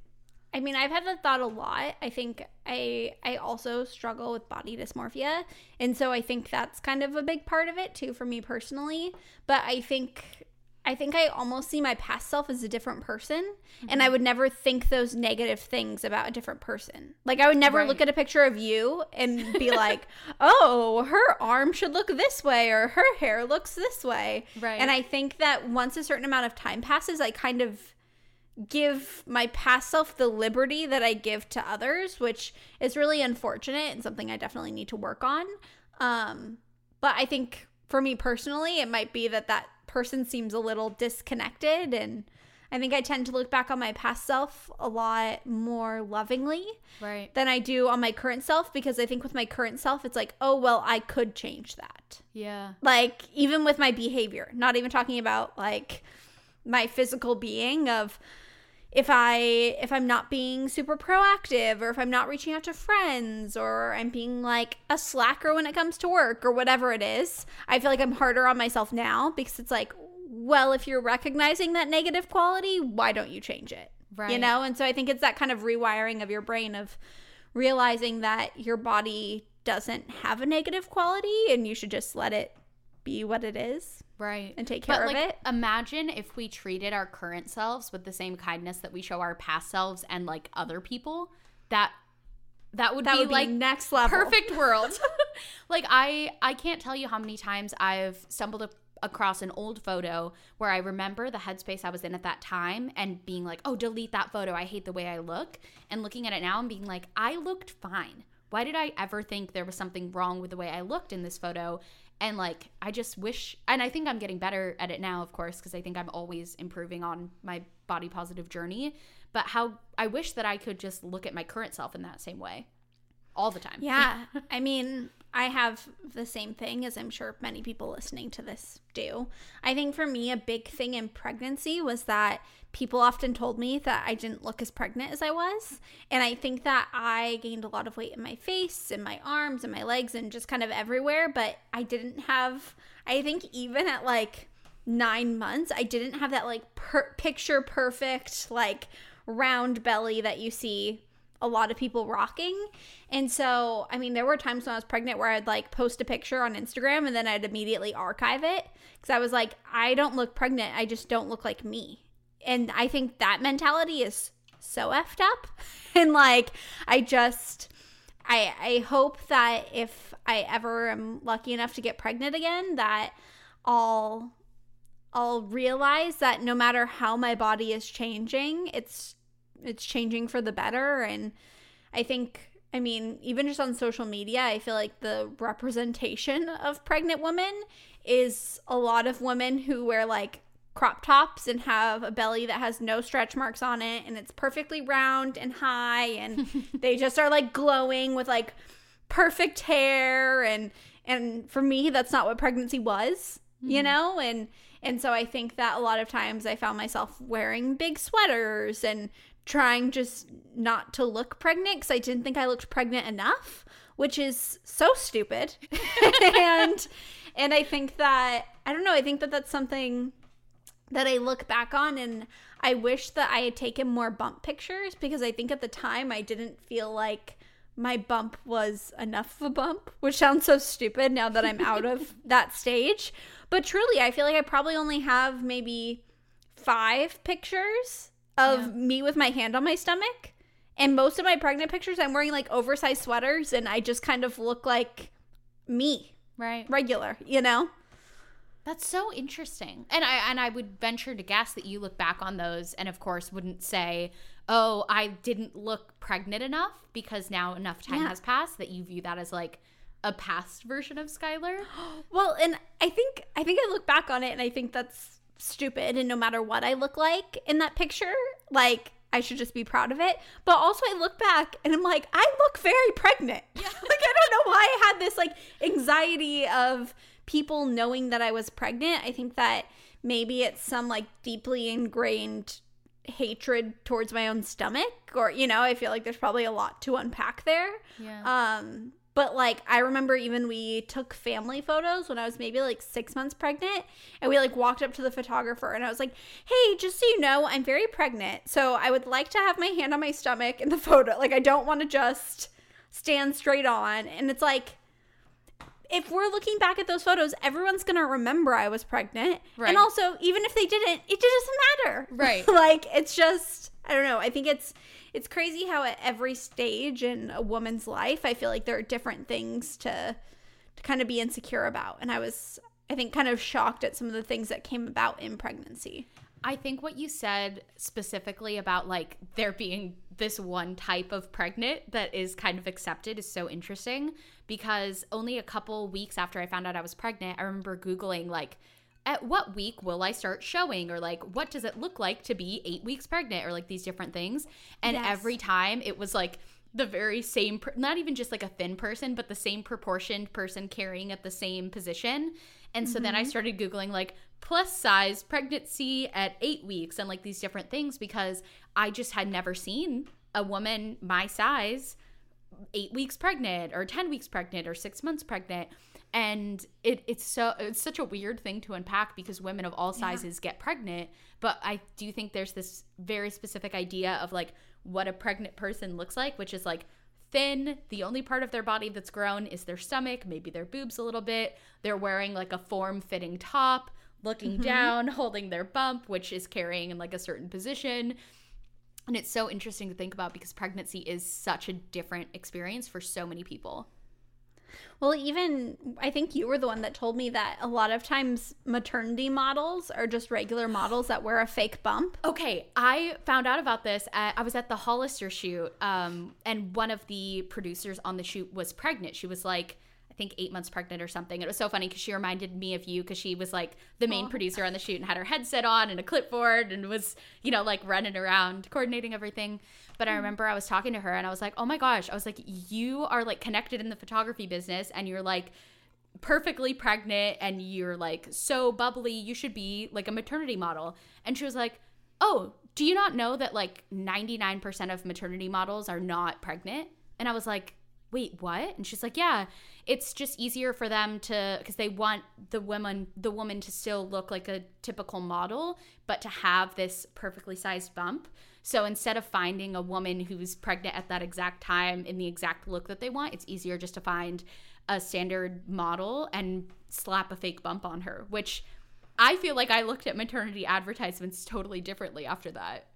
I mean I've had that thought a lot. I think I I also struggle with body dysmorphia. And so I think that's kind of a big part of it too for me personally. But I think I think I almost see my past self as a different person and I would never think those negative things about a different person. Like I would never Right. look at a picture of you and be like, "Oh, her arm should look this way or her hair looks this way." Right. And I think that once a certain amount of time passes, I kind of give my past self the liberty that I give to others, which is really unfortunate and something I definitely need to work on. Um, but I think for me personally, it might be that that person seems a little disconnected. And I think I tend to look back on my past self a lot more lovingly Right. than I do on my current self because I think with my current self, it's like, oh, well, I could change that Yeah. like even with my behavior not even talking about like my physical being of if i if i'm not being super proactive or if i'm not reaching out to friends or i'm being like a slacker when it comes to work or whatever it is i feel like i'm harder on myself now because it's like well if you're recognizing that negative quality why don't you change it? Right. you know? And so i think it's that kind of rewiring of your brain of realizing that your body doesn't have a negative quality and you should just let it be what it is Right. and take care but, of like, it. Imagine if we treated our current selves with the same kindness that we show our past selves and like other people. That that would that be would be like next level. perfect world. like I I can't tell you how many times I've stumbled up across an old photo where I remember the headspace I was in at that time and being like, "Oh, delete that photo. I hate the way I look." And looking at it now and being like, "I looked fine. Why did I ever think there was something wrong with the way I looked in this photo?" And like, I just wish and I think I'm getting better at it now, of course, because I think I'm always improving on my body positive journey, but how I wish that I could just look at my current self in that same way all the time. Yeah. I mean, I have the same thing as I'm sure many people listening to this do. I think for me, a big thing in pregnancy was that people often told me that I didn't look as pregnant as I was. And I think that I gained a lot of weight in my face, in my arms, and my legs, and just kind of everywhere. But I didn't have, I think, even at like nine months, I didn't have that like per- picture perfect, like round belly that you see a lot of people rocking. And so, I mean, there were times when I was pregnant where I'd like post a picture on Instagram and then I'd immediately archive it because I was like, I don't look pregnant. I just don't look like me. And I think that mentality is so effed up. and like, I just. I, I hope that if I ever am lucky enough to get pregnant again, that I'll I'll realize that no matter how my body is changing, it's it's changing for the better. And I think I mean, even just on social media, I feel like the representation of pregnant women is a lot of women who wear like crop tops and have a belly that has no stretch marks on it and it's perfectly round and high and they just are like glowing with like perfect hair. And and for me that's not what pregnancy was you mm-hmm. know? And and so i think that a lot of times i found myself wearing big sweaters and trying just not to look pregnant because i didn't think i looked pregnant enough which is so stupid. and and I think that I don't know, I think that that's something that I look back on and I wish that I had taken more bump pictures because I think at the time I didn't feel like my bump was enough of a bump, which sounds so stupid now that I'm out of that stage. But truly, I feel like I probably only have maybe five pictures of yeah. me with my hand on my stomach. And most of my pregnant pictures, I'm wearing like oversized sweaters and I just kind of look like me. Right. Regular, you know? That's so interesting. And I and I would venture to guess that you look back on those and of course wouldn't say, "Oh, I didn't look pregnant enough because now enough time yeah. has passed that you view that as like a past version of Skylar." well, and I think I think I look back on it and I think that's stupid and no matter what I look like in that picture, like I should just be proud of it. But also, I look back and I'm like, I look very pregnant. Yeah. like, I don't know why I had this like anxiety of people knowing that I was pregnant. I think that maybe it's some like deeply ingrained hatred towards my own stomach or you know, I feel like there's probably a lot to unpack there. Yeah. Um but like I remember even we took family photos when I was maybe like 6 months pregnant and we like walked up to the photographer and I was like, "Hey, just so you know, I'm very pregnant. So I would like to have my hand on my stomach in the photo. Like I don't want to just stand straight on." And it's like if we're looking back at those photos, everyone's gonna remember I was pregnant. Right. And also, even if they didn't, it just doesn't matter. Right. like it's just I don't know. I think it's it's crazy how at every stage in a woman's life, I feel like there are different things to to kind of be insecure about. And I was I think kind of shocked at some of the things that came about in pregnancy. I think what you said specifically about like there being this one type of pregnant that is kind of accepted is so interesting because only a couple weeks after I found out I was pregnant, I remember Googling, like, at what week will I start showing? Or, like, what does it look like to be eight weeks pregnant? Or, like, these different things. And yes. every time it was like, the very same not even just like a thin person but the same proportioned person carrying at the same position and so mm-hmm. then i mm-hmm. started googling like plus size pregnancy at 8 weeks and like these different things because i just had never seen a woman my size eight weeks pregnant or 10 weeks pregnant or six months pregnant and it, it's so it's such a weird thing to unpack because women of all sizes yeah. get pregnant but i do think there's this very specific idea of like what a pregnant person looks like which is like thin the only part of their body that's grown is their stomach maybe their boobs a little bit they're wearing like a form fitting top looking mm-hmm. down holding their bump which is carrying in like a certain position and it's so interesting to think about because pregnancy is such a different experience for so many people. Well, even I think you were the one that told me that a lot of times maternity models are just regular models that wear a fake bump. Okay, I found out about this. At, I was at the Hollister shoot, um, and one of the producers on the shoot was pregnant. She was like, think eight months pregnant or something. It was so funny because she reminded me of you because she was like the main Aww. producer on the shoot and had her headset on and a clipboard and was, you know, like running around coordinating everything. But I hmm. remember I was talking to her and I was like, oh my gosh, I was like, you are like connected in the photography business and you're like, perfectly pregnant and you're like so bubbly you should be like a maternity model and she was like oh do you not know that like 99% of maternity models are not pregnant and i was like wait what and she's like yeah it's just easier for them to because they want the woman the woman to still look like a typical model but to have this perfectly sized bump. So instead of finding a woman who's pregnant at that exact time in the exact look that they want it's easier just to find a standard model and slap a fake bump on her which i feel like i looked at maternity advertisements totally differently after that.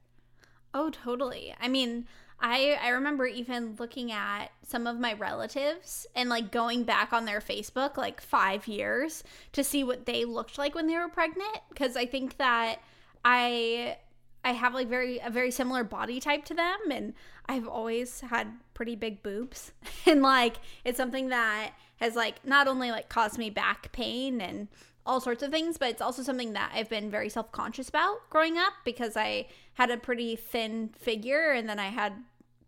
Oh totally. I mean I I remember even looking at some of my relatives and like going back on their Facebook like 5 years to see what they looked like when they were pregnant because I think that I I have like very a very similar body type to them and I've always had pretty big boobs. And like it's something that has like not only like caused me back pain and all sorts of things, but it's also something that I've been very self conscious about growing up because I had a pretty thin figure and then I had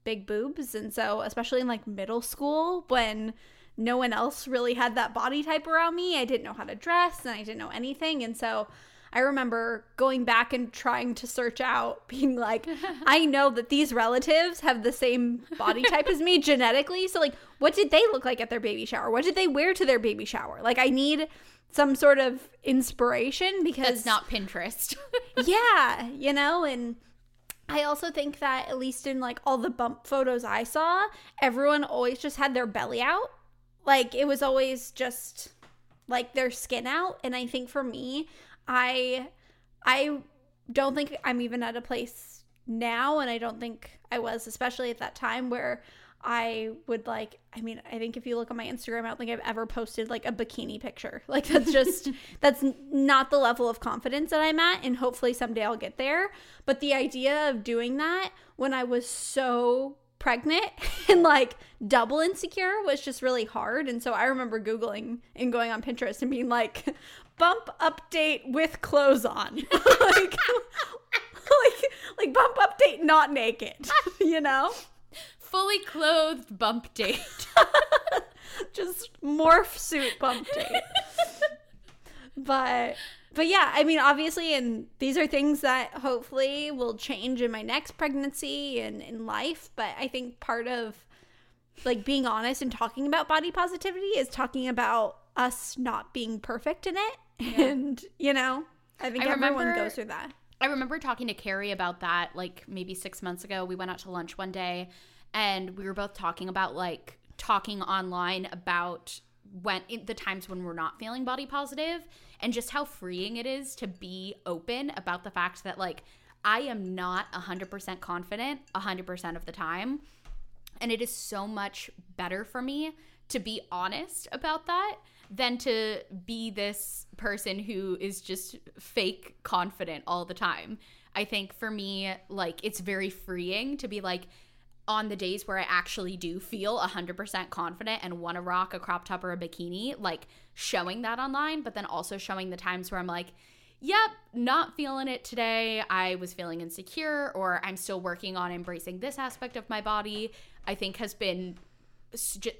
big boobs. And so, especially in like middle school, when no one else really had that body type around me, I didn't know how to dress and I didn't know anything. And so, I remember going back and trying to search out, being like, I know that these relatives have the same body type as me genetically. So, like, what did they look like at their baby shower? What did they wear to their baby shower? Like, I need some sort of inspiration because That's not Pinterest. yeah, you know, and I also think that at least in like all the bump photos I saw, everyone always just had their belly out. Like it was always just like their skin out and I think for me, I I don't think I'm even at a place now and I don't think I was especially at that time where I would like, I mean, I think if you look on my Instagram, I don't think I've ever posted like a bikini picture. Like, that's just, that's not the level of confidence that I'm at. And hopefully someday I'll get there. But the idea of doing that when I was so pregnant and like double insecure was just really hard. And so I remember Googling and going on Pinterest and being like, bump update with clothes on. like, like, like bump update not naked, you know? Fully clothed bump date. just morph suit bump date. but but yeah, I mean obviously and these are things that hopefully will change in my next pregnancy and in life, but I think part of like being honest and talking about body positivity is talking about us not being perfect in it. Yeah. And you know, I think I everyone remember, goes through that. I remember talking to Carrie about that like maybe 6 months ago. We went out to lunch one day and we were both talking about like talking online about when the times when we're not feeling body positive and just how freeing it is to be open about the fact that like I am not 100% confident 100% of the time and it is so much better for me to be honest about that than to be this person who is just fake confident all the time. I think for me like it's very freeing to be like on the days where I actually do feel 100% confident and want to rock a crop top or a bikini, like showing that online, but then also showing the times where I'm like, yep, not feeling it today. I was feeling insecure, or I'm still working on embracing this aspect of my body. I think has been,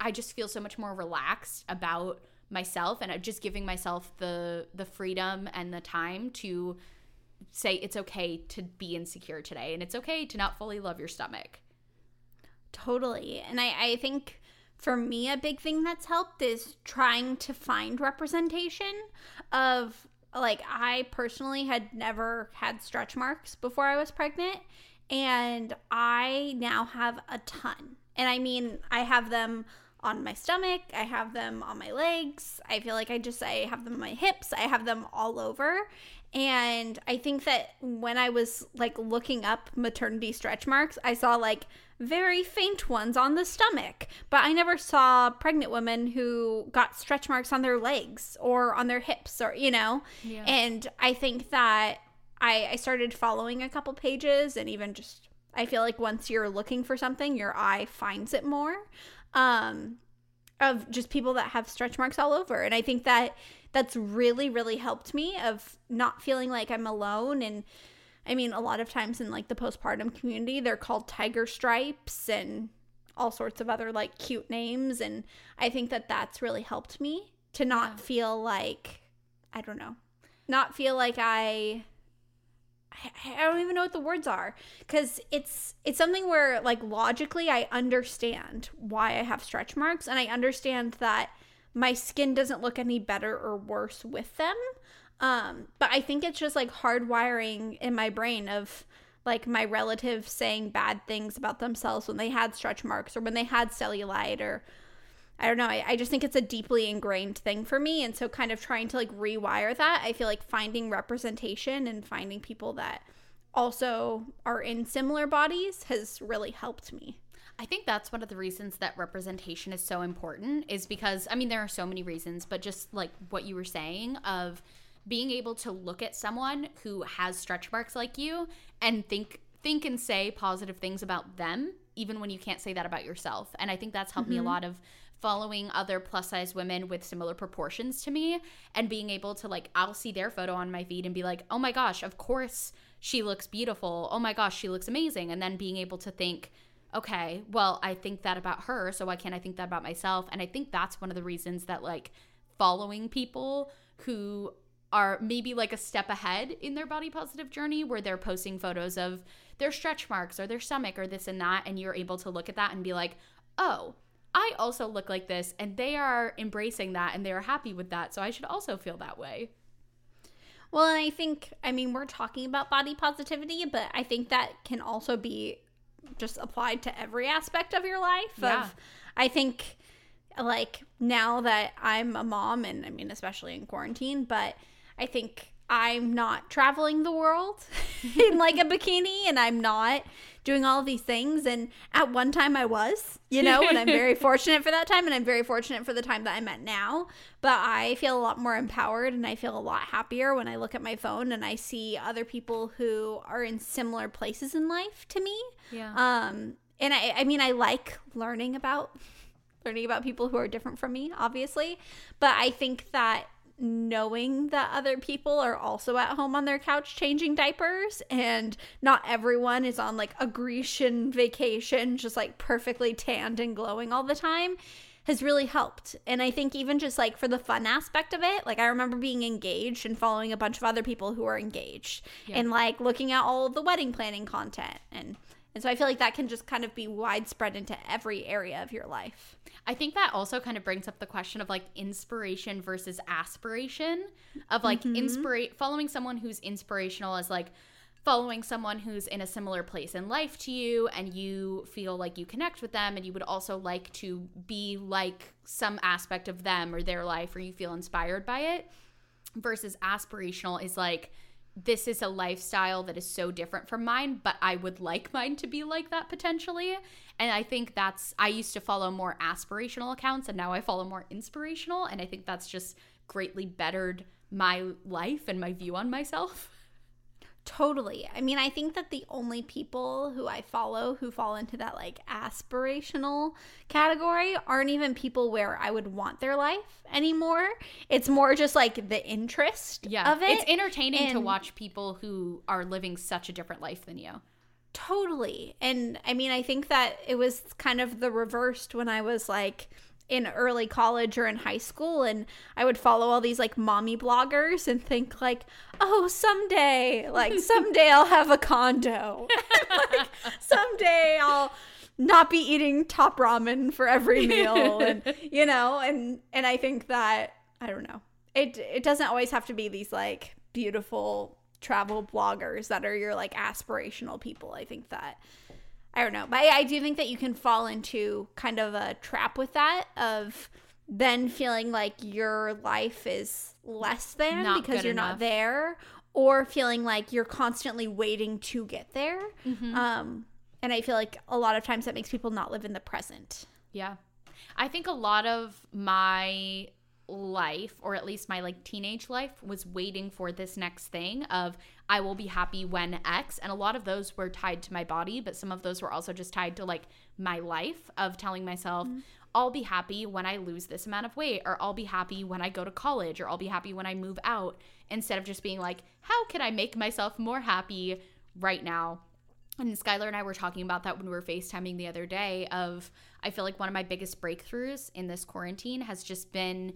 I just feel so much more relaxed about myself and uh, just giving myself the the freedom and the time to say it's okay to be insecure today and it's okay to not fully love your stomach Totally. And I, I think for me, a big thing that's helped is trying to find representation of, like, I personally had never had stretch marks before I was pregnant. And I now have a ton. And I mean, I have them on my stomach, I have them on my legs. I feel like I just I have them on my hips. I have them all over. And I think that when I was like looking up maternity stretch marks, I saw like very faint ones on the stomach. But I never saw pregnant women who got stretch marks on their legs or on their hips or, you know? Yeah. And I think that I, I started following a couple pages and even just, I feel like once you're looking for something, your eye finds it more. Um, of just people that have stretch marks all over. And I think that that's really, really helped me of not feeling like I'm alone and I mean, a lot of times in like the postpartum community, they're called tiger stripes and all sorts of other like cute names. And I think that that's really helped me to not yeah. feel like, I don't know, not feel like I. I don't even know what the words are because it's it's something where like logically I understand why I have stretch marks and I understand that my skin doesn't look any better or worse with them um, but I think it's just like hardwiring in my brain of like my relatives saying bad things about themselves when they had stretch marks or when they had cellulite or I don't know. I, I just think it's a deeply ingrained thing for me. And so, kind of trying to like rewire that, I feel like finding representation and finding people that also are in similar bodies has really helped me. I think that's one of the reasons that representation is so important, is because, I mean, there are so many reasons, but just like what you were saying of, being able to look at someone who has stretch marks like you and think think and say positive things about them even when you can't say that about yourself and i think that's helped mm-hmm. me a mm-hmm. lot of following other plus size women with similar proportions to me and being able to like I'll see their photo on my feed and be like, "Oh my gosh, of course she looks beautiful. Oh my gosh, she looks amazing." And then being able to think, "Okay, well, I think that about her, so why can't I think that about myself?" And I think that's one of the reasons that like following people who are maybe like a step ahead in their body positive journey where they're posting photos of their stretch marks or their stomach or this and that and you're able to look at that and be like, "Oh, I also look like this and they are embracing that and they are happy with that, so I should also feel that way." Well, and I think, I mean, we're talking about body positivity, but I think that can also be just applied to every aspect of your life. Yeah. Of, I think, like, now that I'm a mom, and I mean, especially in quarantine, but I think I'm not traveling the world in like a bikini and I'm not doing all these things. And at one time I was, you know, and I'm very fortunate for that time and I'm very fortunate for the time that I'm at now. But I feel a lot more empowered and I feel a lot happier when I look at my phone and I see other people who are in similar places in life to me. Yeah. Um, and I, I mean, I like learning about learning about people who are different from me, obviously. But I think that knowing that other people are also at home on their couch changing diapers and not everyone is on like a Grecian vacation, just like perfectly tanned and glowing all the time has really helped. And I think even just like for the fun aspect of it, like I remember being engaged and following a bunch of other people who are engaged and like looking at all the wedding planning content and and so I feel like that can just kind of be widespread into every area of your life. I think that also kind of brings up the question of like inspiration versus aspiration of like mm-hmm. inspire following someone who's inspirational as like following someone who's in a similar place in life to you and you feel like you connect with them and you would also like to be like some aspect of them or their life or you feel inspired by it versus aspirational is like this is a lifestyle that is so different from mine, but I would like mine to be like that potentially. And I think that's, I used to follow more aspirational accounts and now I follow more inspirational. And I think that's just greatly bettered my life and my view on myself. Totally. I mean, I think that the only people who I follow who fall into that like aspirational category aren't even people where I would want their life anymore. It's more just like the interest Yeah. of it. It's entertaining to watch people who are living such a different life than you. Totally. And I mean, I think that it was kind of the reversed when I was like in early college or in high school and I would follow all these like mommy bloggers and think like, "Oh, someday, like someday I'll have a condo." like someday I'll not be eating top ramen for every meal and you know, and and I think that I don't know. It it doesn't always have to be these like beautiful travel bloggers that are your like aspirational people. I think that I don't know, but I, I do think that you can fall into kind of a trap with that of then feeling like your life is less than Not because you're enough. not there, or feeling like you're constantly waiting to get there. Mm-hmm. Um, and I feel like a lot of times that makes people not live in the present. Yeah. I think a lot of my life or at least my like teenage life was waiting for this next thing of I will be happy when X. And a lot of those were tied to my body but some of those were also just tied to like my life of telling myself mm-hmm. I'll be happy when I lose this amount of weight or I'll be happy when I go to college or I'll be happy when I move out instead of just being like how can I make myself more happy right now and Skylar and I were talking about that when we were FaceTiming the other day of I feel like one of my biggest breakthroughs in this quarantine has just been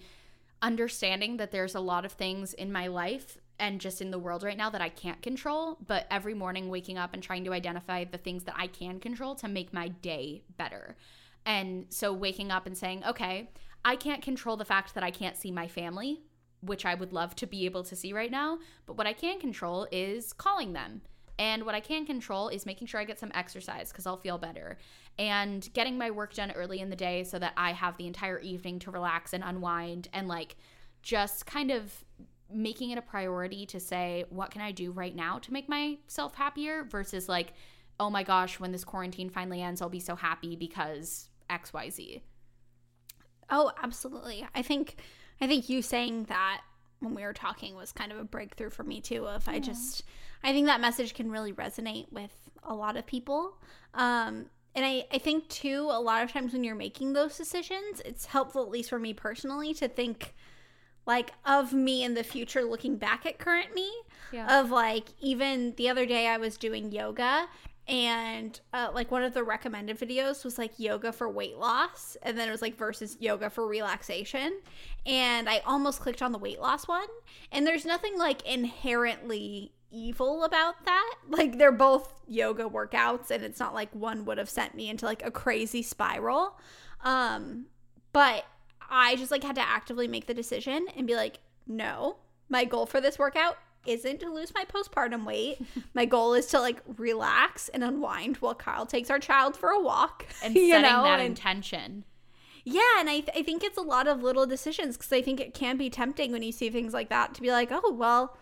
understanding that there's a lot of things in my life and just in the world right now that I can't control, but every morning waking up and trying to identify the things that I can control to make my day better. And so waking up and saying, okay, I can't control the fact that I can't see my family, which I would love to be able to see right now, but what I can control is calling them. And what I can control is making sure I get some exercise because I'll feel better. And getting my work done early in the day so that I have the entire evening to relax and unwind and like just kind of making it a priority to say, what can I do right now to make myself happier versus like, oh my gosh, when this quarantine finally ends, I'll be so happy because XYZ. Oh, absolutely. I think I think you saying that when we were talking was kind of a breakthrough for me too. If I just I think that message can really resonate with a lot of people. Um and I, I think too a lot of times when you're making those decisions, it's helpful at least for me personally to think like of me in the future looking back at current me Yeah. of like even the other day I was doing yoga and uh, like one of the recommended videos was like yoga for weight loss and then it was like versus yoga for relaxation. And i almost clicked on the weight loss one. And there's nothing like inherently evil about that. Like they're both yoga workouts and it's not like one would have sent me into like a crazy spiral. Um but i just like had to actively make the decision and be like no my goal for this workout isn't to lose my postpartum weight. My goal is to like relax and unwind while Kyle takes our child for a walk and you setting know, that and- intention. yeah, and I, th- I think it's a lot of little decisions because I think it can be tempting when you see things like that to be like, oh, well,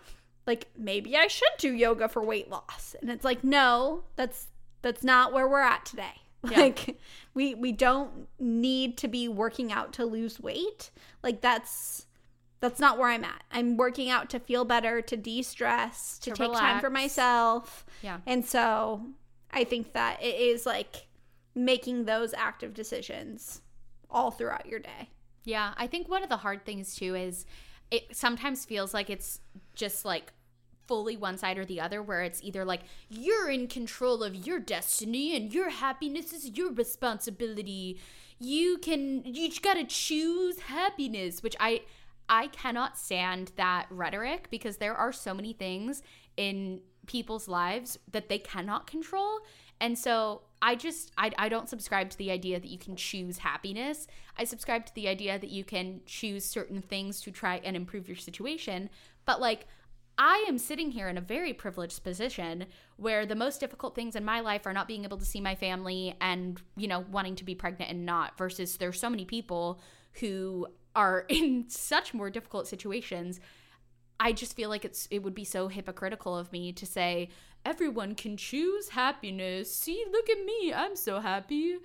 like maybe I should do yoga for weight loss. And it's like, no, that's that's not where we're at today. Yeah. Like we we don't need to be working out to lose weight. Like that's that's not where I'm at. I'm working out to feel better, to de-stress, to, To take time for myself. Yeah. And so I think that it is like making those active decisions all throughout your day. Yeah, I think one of the hard things too is it sometimes feels like it's just like fully one side or the other where it's either like you're in control of your destiny and your happiness is your responsibility. You can you got to choose happiness, which I I cannot stand that rhetoric because there are so many things in people's lives that they cannot control. And so I just I, I don't subscribe to the idea that you can choose happiness. I subscribe to the idea that you can choose certain things to try and improve your situation. But like I am sitting here in a very privileged position where the most difficult things in my life are not being able to see my family and, you know, wanting to be pregnant and not, versus there's so many people who are in such more difficult situations. I just feel like it's it would be so hypocritical of me to say everyone can choose happiness. See, look at me. I'm so happy.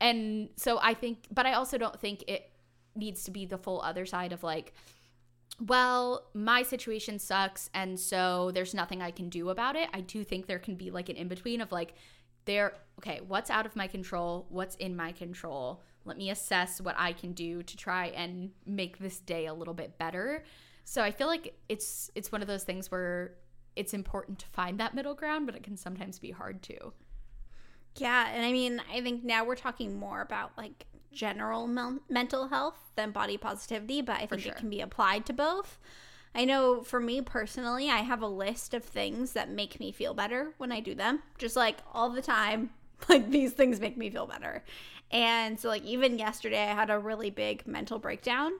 And so I think but I also don't think it needs to be the full other side of like well, my situation sucks and so there's nothing I can do about it. I do think there can be like an in between of like there okay, what's out of my control? What's in my control? Let me assess what I can do to try and make this day a little bit better. So I feel like it's it's one of those things where it's important to find that middle ground, but it can sometimes be hard too. Yeah, and I mean, I think now we're talking more about like general mel- mental health than body positivity, but I think sure. it can be applied to both. I know for me personally, I have a list of things that make me feel better when I do them, just like all the time. Like these things make me feel better. And so, like, even yesterday, I had a really big mental breakdown,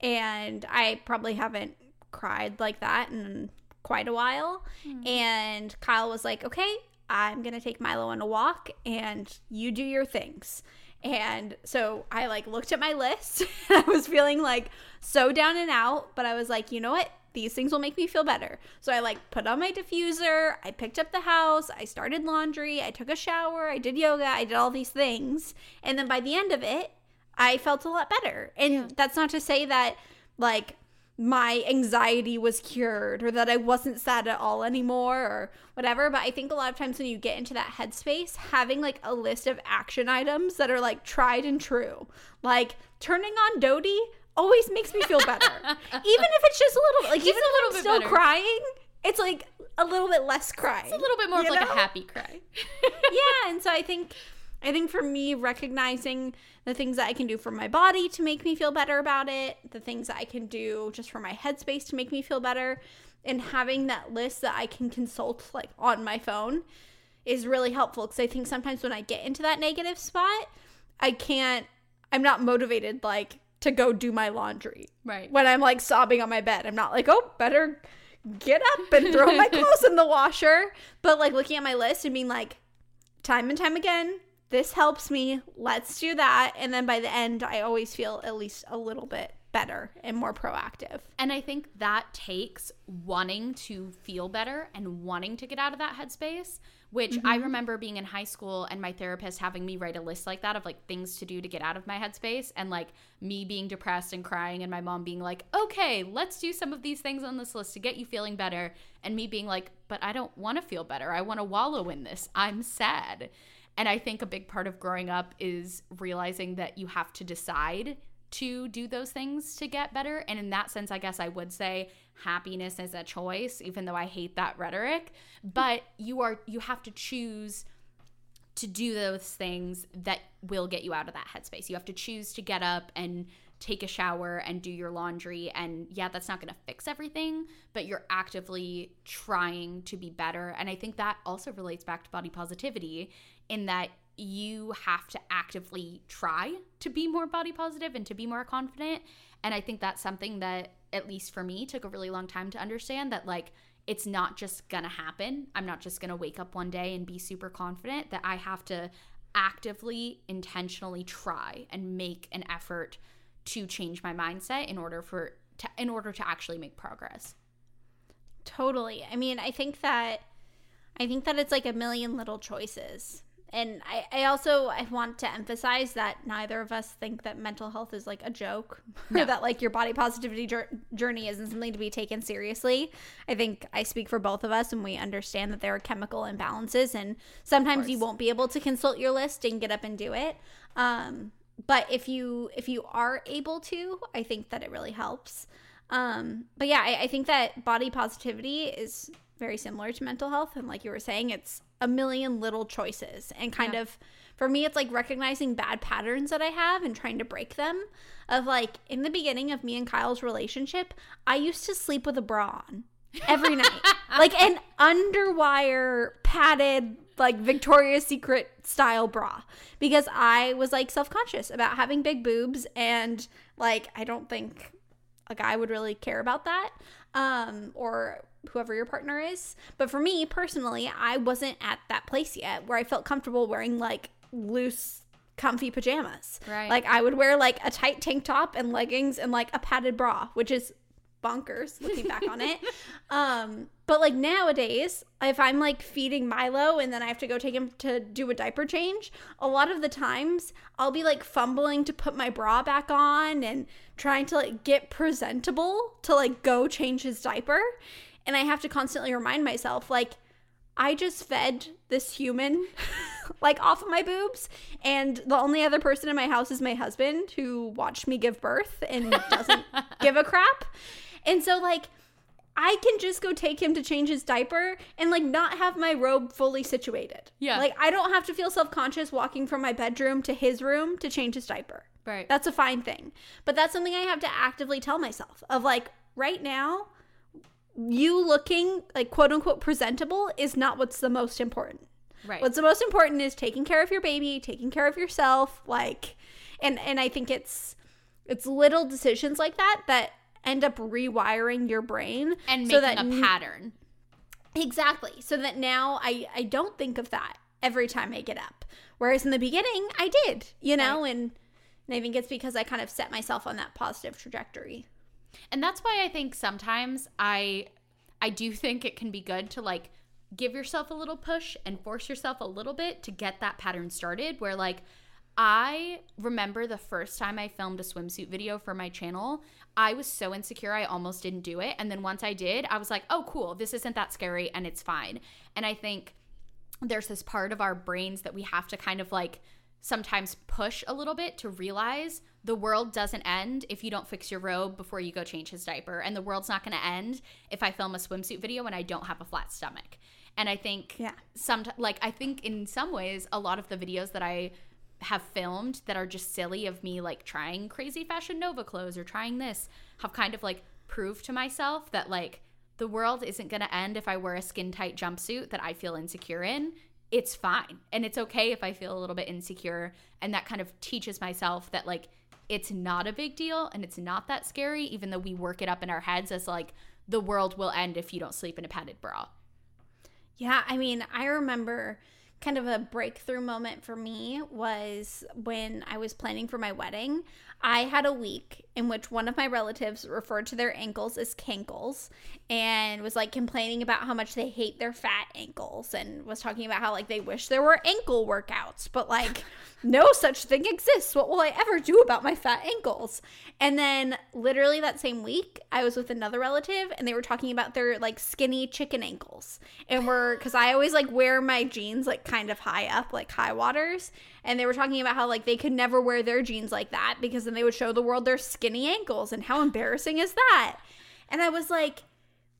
and I probably haven't cried like that in quite a while. Hmm. And Kyle was like, okay, I'm going to take Milo on a walk, and you do your things. And so I like looked at my list I was feeling like so down and out, but I was like, you know what? These things will make me feel better. So I like put on my diffuser, I picked up the house, I started laundry, I took a shower, I did yoga, I did all these things. And then by the end of it, I felt a lot better. And that's not to say that like my anxiety was cured or that I wasn't sad at all anymore or whatever. But I think a lot of times when you get into that headspace, having like a list of action items that are like tried and true, like turning on Dodie always makes me feel better. even if it's just a little, like, even a if little I'm bit still better. crying, it's like a little bit less crying. It's a little bit more of like a happy cry. yeah and so i think i think for me recognizing the things that i can do for my body to make me feel better about it the things that i can do just for my headspace to make me feel better and having that list that i can consult like on my phone is really helpful because i think sometimes when i get into that negative spot i can't i'm not motivated like to go do my laundry. Right. when i'm like sobbing on my bed. I'm not like oh better get up and throw my clothes in the washer. But like looking at my list and being like time and time again this helps me. Let's do that. And then by the end i always feel at least a little bit better and more proactive. And I think that takes wanting to feel better and wanting to get out of that headspace, which I mm-hmm. remember being in high school and my therapist having me write a list like that of like things to do to get out of my headspace and like me being depressed and crying and my mom being like, "Okay, let's do some of these things on this list to get you feeling better." And me being like, "But I don't want to feel better. I want to wallow in this. I'm sad." And I think a big part of growing up is realizing that you have to decide to do those things to get better. And in that sense, I guess I would say happiness is a choice, even though I hate that rhetoric. But you are you have to choose to do those things that will get you out of that headspace. You have to choose to get up and take a shower and do your laundry. And yeah, that's not going to fix everything, but you're actively trying to be better. And I think that also relates back to body positivity in that you have to actively try to be more body positive and to be more confident. And I think that's something that, at least for me, took a really long time to understand that, like, it's not just gonna happen. I'm not just gonna wake up one day and be super confident, that I have to actively, intentionally try and make an effort to change my mindset in order for to, in order to actually make progress. Totally. I mean, I think that I think that it's like a million little choices and I, I also I want to emphasize that neither of us think that mental health is like a joke no. that like your body positivity journey isn't something to be taken seriously. I think I speak for both of us and we understand that there are chemical imbalances and sometimes you won't be able to consult your list and get up and do it. Um, but if you if you are able to, I think that it really helps. Um, but yeah, I, I think that body positivity is very similar to mental health and like you were saying it's a million little choices. And kind yeah. of for me it's like recognizing bad patterns that I have and trying to break them of like in the beginning of me and Kyle's relationship I used to sleep with a bra on every night. Like an underwire padded like Victoria's Secret style bra. Because I was like self-conscious about having big boobs and like I don't think a guy would really care about that um or whoever your partner is. But for me personally, I wasn't at that place yet where I felt comfortable wearing like loose comfy pajamas. Right. Like I would wear like a tight tank top and leggings and like a padded bra, which is bonkers looking back on it. Um, but like nowadays, if I'm like feeding Milo and then I have to go take him to do a diaper change, a lot of the times I'll be like fumbling to put my bra back on and trying to like get presentable to like go change his diaper. And I have to constantly remind myself, like, I just fed this human like off of my boobs and the only other person in my house is my husband who watched me give birth and doesn't give a crap. And so like I can just go take him to change his diaper and like not have my robe fully situated. Yeah. Like I don't have to feel self-conscious walking from my bedroom to his room to change his diaper. Right. That's a fine thing. But that's something I have to actively tell myself of like right now you looking like quote unquote presentable is not what's the most important. Right. What's the most important is taking care of your baby, taking care of yourself, like and and I think it's it's little decisions like that that end up rewiring your brain and making so that a pattern. Exactly. So that now I I don't think of that every time I get up. Whereas in the beginning I did, you know, right. and and I think it's because I kind of set myself on that positive trajectory. And that's why I think sometimes I I do think it can be good to like give yourself a little push and force yourself a little bit to get that pattern started where like I remember the first time I filmed a swimsuit video for my channel, I was so insecure I almost didn't do it. And then once I did, I was like, oh, cool, this isn't that scary and it's fine. And I think there's this part of our brains that we have to kind of like sometimes push a little bit to realize the world doesn't end if you don't fix your robe before you go change his diaper and the world's not going to end if i film a swimsuit video and i don't have a flat stomach and i think yeah some like i think in some ways a lot of the videos that i have filmed that are just silly of me like trying crazy fashion nova clothes or trying this have kind of like proved to myself that like the world isn't going to end if i wear a skin tight jumpsuit that i feel insecure in it's fine. And it's okay if I feel a little bit insecure. And that kind of teaches myself that, like, it's not a big deal and it's not that scary, even though we work it up in our heads as, like, the world will end if you don't sleep in a padded bra. Yeah. I mean, I remember kind of a breakthrough moment for me was when I was planning for my wedding. I had a week in which one of my relatives referred to their ankles as cankles and was like complaining about how much they hate their fat ankles and was talking about how like they wish there were ankle workouts, but like no such thing exists. What will I ever do about my fat ankles? And then literally that same week, I was with another relative and they were talking about their like skinny chicken ankles. And we're cuz I always like wear my jeans like kind of high up, like high waters, and they were talking about how like they could never wear their jeans like that because then they would show the world their skinny ankles and how embarrassing is that? And I was like,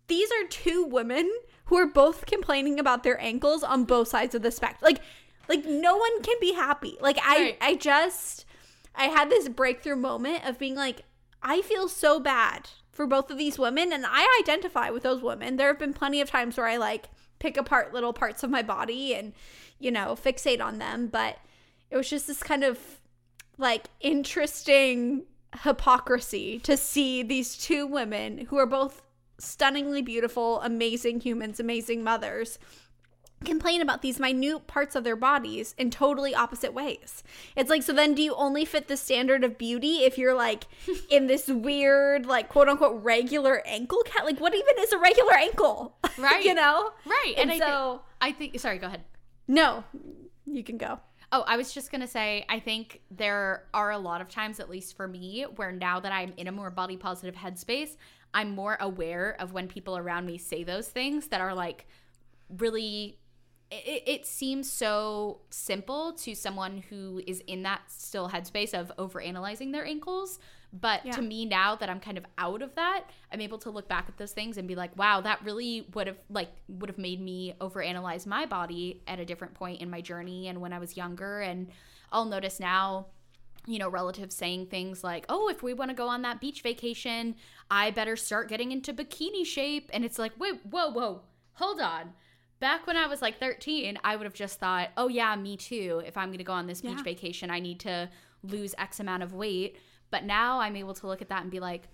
these are two women who are both complaining about their ankles on both sides of the spectrum. Like Like no one can be happy. Like I Right. I just I had this breakthrough moment of being like I feel so bad for both of these women and I identify with those women. There have been plenty of times where I like pick apart little parts of my body and you know, fixate on them, but it was just this kind of like interesting hypocrisy to see these two women who are both stunningly beautiful, amazing humans, amazing mothers complain about these minute parts of their bodies in totally opposite ways. It's like, so then do you only fit the standard of beauty if you're like in this weird, like quote unquote regular ankle cat? Like, what even is a regular ankle? Right. you know? Right. And, And, I so, think I think sorry, go ahead. no, you can go. Oh, I was just going to say, I think there are a lot of times, at least for me, where now that I'm in a more body positive headspace, I'm more aware of when people around me say those things that are like really. It, it seems so simple to someone who is in that still headspace of overanalyzing their ankles. But Yeah. to me, now that I'm kind of out of that, I'm able to look back at those things and be like, wow, that really would have like would have made me overanalyze my body at a different point in my journey and when I was younger. And I'll notice now, you know, relatives saying things like, oh, if we want to go on that beach vacation, I better start getting into bikini shape. And it's like, wait, whoa, whoa, hold on. Back when I was like 13, I would have just thought, oh, yeah, me too. If I'm going to go on this beach vacation, I need to lose X amount of weight. But now I'm able to look at that and be like,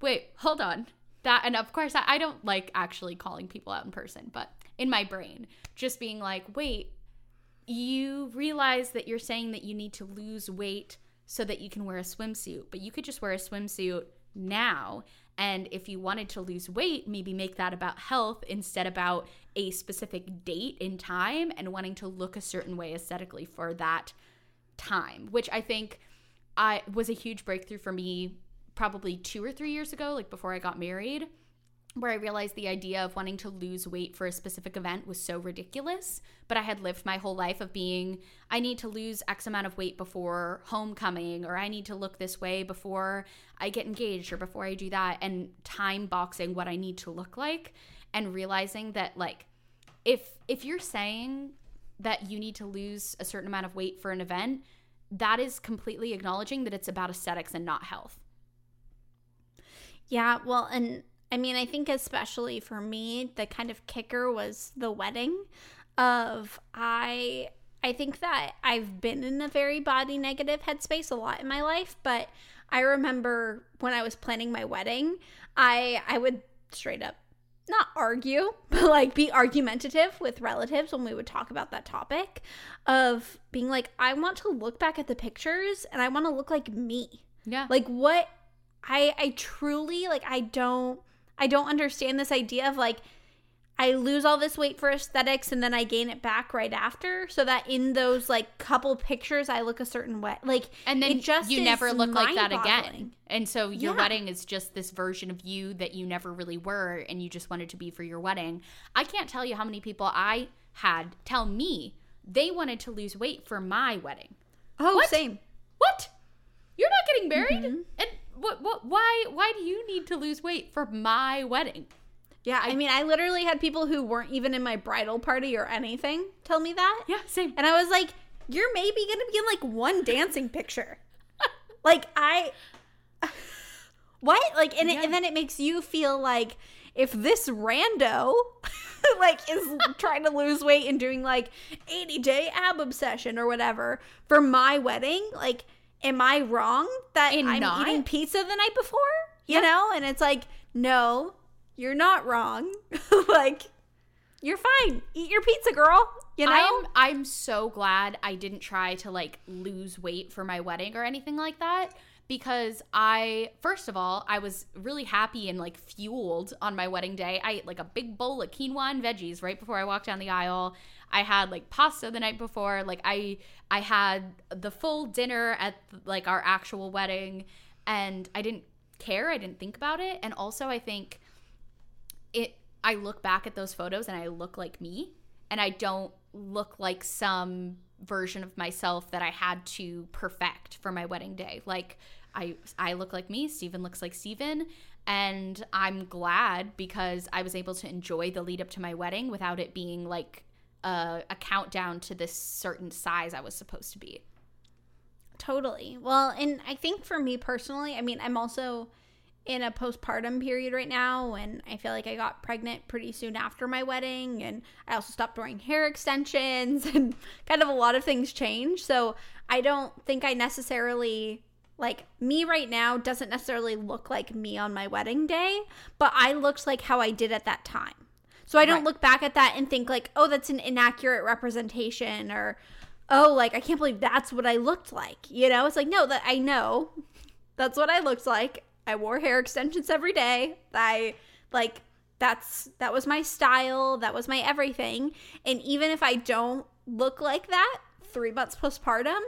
wait, hold on. That, and of course, I, I don't like actually calling people out in person, but in my brain, just being like, wait, you realize that you're saying that you need to lose weight so that you can wear a swimsuit, but you could just wear a swimsuit now. And if you wanted to lose weight, maybe make that about health instead about a specific date in time and wanting to look a certain way aesthetically for that time, which I think I was a huge breakthrough for me probably 2 or 3 years ago like before I got married where I realized the idea of wanting to lose weight for a specific event was so ridiculous. But I had lived my whole life of being, I need to lose X amount of weight before homecoming, or I need to look this way before I get engaged, or before I do that, and time boxing what I need to look like, and realizing that, like, if if you're saying that you need to lose a certain amount of weight for an event, that is completely acknowledging that it's about aesthetics and not health. Yeah, well, and I mean, I think especially for me, the kind of kicker was the wedding of I I think that I've been in a very body negative headspace a lot in my life, but I remember when I was planning my wedding, I I would straight up not argue, but like be argumentative with relatives when we would talk about that topic of being like I want to look back at the pictures and I want to look like me. Yeah. Like what I I truly like I don't I don't understand this idea of like I lose all this weight for aesthetics and then I gain it back right after so that in those like couple pictures I look a certain way. Like and then just you never look like that again and so your Yeah. wedding is just this version of you that you never really were and you just wanted to be for your wedding i can't tell you how many people i had tell me they wanted to lose weight for my wedding Oh, What? same. what you're not getting married Mm-hmm. and what what why why do you need to lose weight for my wedding Yeah, I mean, I literally had people who weren't even in my bridal party or anything tell me that. yeah same And I was like, you're maybe going to be in like one dancing picture. like I What? Like and, it, and then it makes you feel like if this rando like is trying to lose weight and doing like 80 day ab obsession or whatever for my wedding, like am I wrong that And I'm not? eating pizza the night before? You know? And it's like, no, you're not wrong. like you're fine. Eat your pizza, girl. You know? I'm I'm so glad I didn't try to like lose weight for my wedding or anything like that because I first of all, I was really happy and like fueled on my wedding day. I ate like a big bowl of quinoa and veggies right before I walked down the aisle. I had like pasta the night before. Like I I had the full dinner at like our actual wedding and I didn't care. I didn't think about it. And also I think it I look back at those photos and I look like me and I don't look like some version of myself that I had to perfect for my wedding day. Like I I look like me, Steven looks like Steven, and I'm glad because I was able to enjoy the lead up to my wedding without it being like a, a countdown to this certain size I was supposed to be. Totally. Well, and I think for me personally, I mean, I'm also in a postpartum period right now and I feel like I got pregnant pretty soon after my wedding and I also stopped wearing hair extensions and kind of a lot of things changed. So, I don't think I necessarily like me right now doesn't necessarily look like me on my wedding day, but I looked like how I did at that time. So I don't Right. look back at that and think like, "Oh, that's an inaccurate representation," or "Oh, like I can't believe that's what I looked like." You know, it's like, "No, that I know. That's what I looked like. I wore hair extensions every day. I like that's that was my style, that was my everything. And even if I don't look like that 3 months postpartum,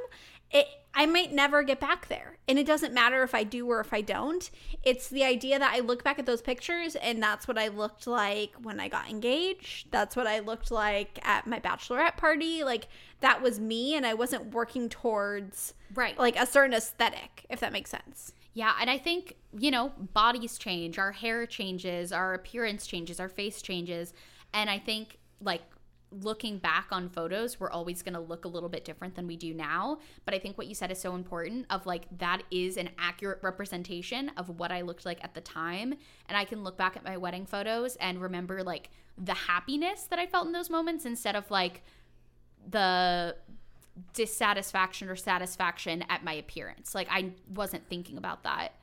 it I might never get back there. And it doesn't matter if I do or if I don't. It's the idea that I look back at those pictures and that's what I looked like when I got engaged. That's what I looked like at my bachelorette party. Like that was me and I wasn't working towards Right. like a certain aesthetic, if that makes sense. Yeah, and I think, you know, bodies change, our hair changes, our appearance changes, our face changes. And I think, like, looking back on photos, we're always going to look a little bit different than we do now. But I think what you said is so important of like, that is an accurate representation of what I looked like at the time. And I can look back at my wedding photos and remember, like, the happiness that I felt in those moments instead of like the dissatisfaction or satisfaction at my appearance. Like I wasn't thinking about that.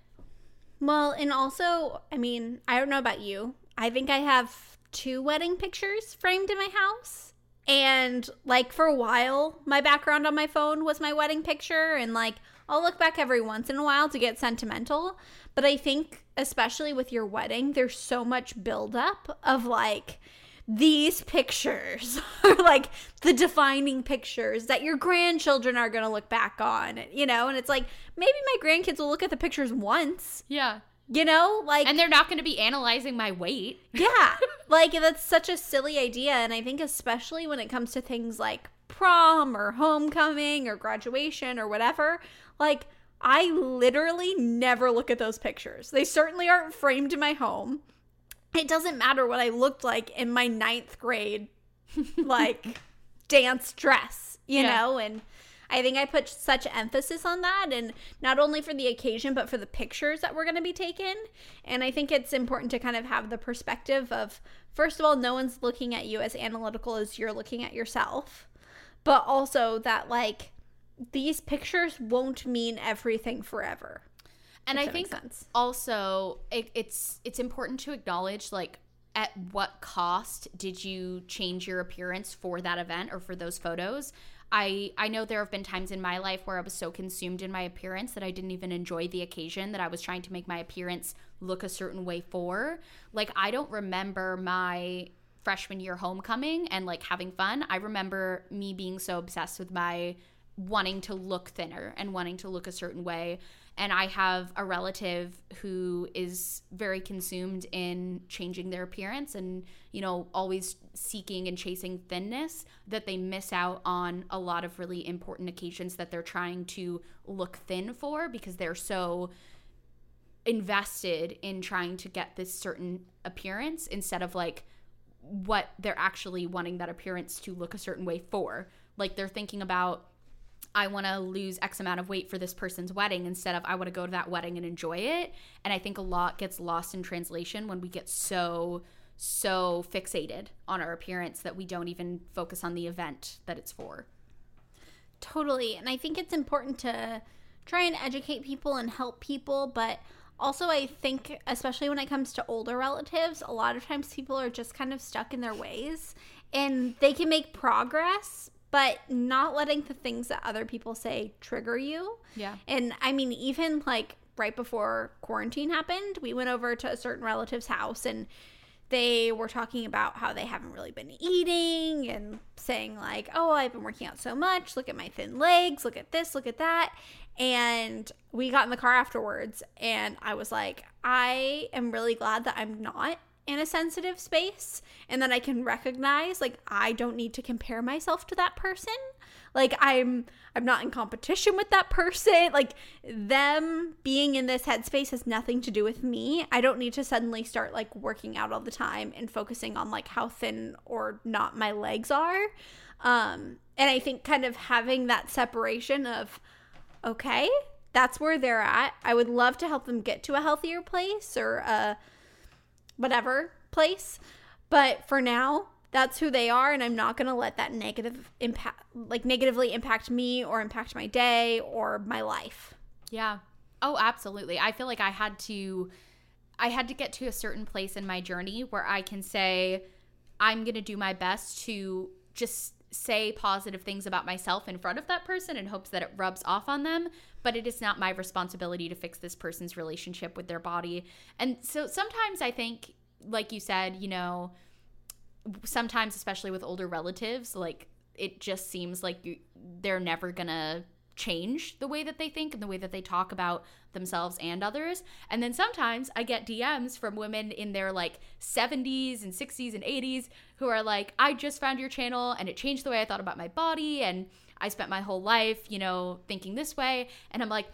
Well, and also, I mean, I don't know about you. I think I have two wedding pictures framed in my house. And like for a while, my background on my phone was my wedding picture. And like I'll look back every once in a while to get sentimental. But I think, especially with your wedding, there's so much buildup of like, these pictures are like the defining pictures that your grandchildren are going to look back on, you know? And it's like, maybe my grandkids will look at the pictures once, Yeah. you know? Like, And they're not going to be analyzing my weight. yeah, like that's such a silly idea. And I think, especially when it comes to things like prom or homecoming or graduation or whatever, like, I literally never look at those pictures. They certainly aren't framed in my home. It doesn't matter what I looked like in my ninth grade, like, dance dress, you Yeah. know? And I think I put such emphasis on that, and not only for the occasion, but for the pictures that were going to be taken. And I think it's important to kind of have the perspective of, first of all, no one's looking at you as analytical as you're looking at yourself, but also that, like, these pictures won't mean everything forever. And I think also it, it's it's important to acknowledge like at what cost did you change your appearance for that event or for those photos? I I know there have been times in my life where I was so consumed in my appearance that I didn't even enjoy the occasion that I was trying to make my appearance look a certain way for. Like I don't remember my freshman year homecoming and like having fun. I remember me being so obsessed with my wanting to look thinner and wanting to look a certain way. And I have a relative who is very consumed in changing their appearance and, you know, always seeking and chasing thinness that they miss out on a lot of really important occasions that they're trying to look thin for because they're so invested in trying to get this certain appearance instead of like what they're actually wanting that appearance to look a certain way for. Like they're thinking about I want to lose X amount of weight for this person's wedding instead of I want to go to that wedding and enjoy it. And I think a lot gets lost in translation when we get so, so fixated on our appearance that we don't even focus on the event that it's for. Totally. And I think it's important to try and educate people and help people, but also I think especially when it comes to older relatives, a lot of times people are just kind of stuck in their ways and they can make progress, but not letting the things that other people say trigger you. Yeah. And I mean even like right before quarantine happened, we went over to a certain relative's house and they were talking about how they haven't really been eating and saying like oh i've been working out so much look at my thin legs look at this look at that and we got in the car afterwards and i was like i am really glad that i'm not in a sensitive space and then i can recognize like i don't need to compare myself to that person Like I'm I'm not in competition with that person. Like them being in this headspace has nothing to do with me. I don't need to suddenly start like working out all the time and focusing on like how thin or not my legs are. Um and I think kind of having that separation of okay, that's where they're at. I would love to help them get to a healthier place or a whatever place. But for now, that's who they are and I'm not going to let that negative impact like negatively impact me or impact my day or my life. Yeah. Oh, absolutely. I feel like I had to I had to get to a certain place in my journey where I can say I'm going to do my best to just say positive things about myself in front of that person in hopes that it rubs off on them, but it is not my responsibility to fix this person's relationship with their body. And so sometimes I think like you said, you know, sometimes especially with older relatives, like it just seems like you, they're never to change the way that they think and the way that they talk about themselves and others. And then sometimes I get DMs from women in their like 70s and 60s and 80s who are like, I just found your channel and it changed the way I thought about my body. And I spent my whole life, you know, thinking this way. And I'm like,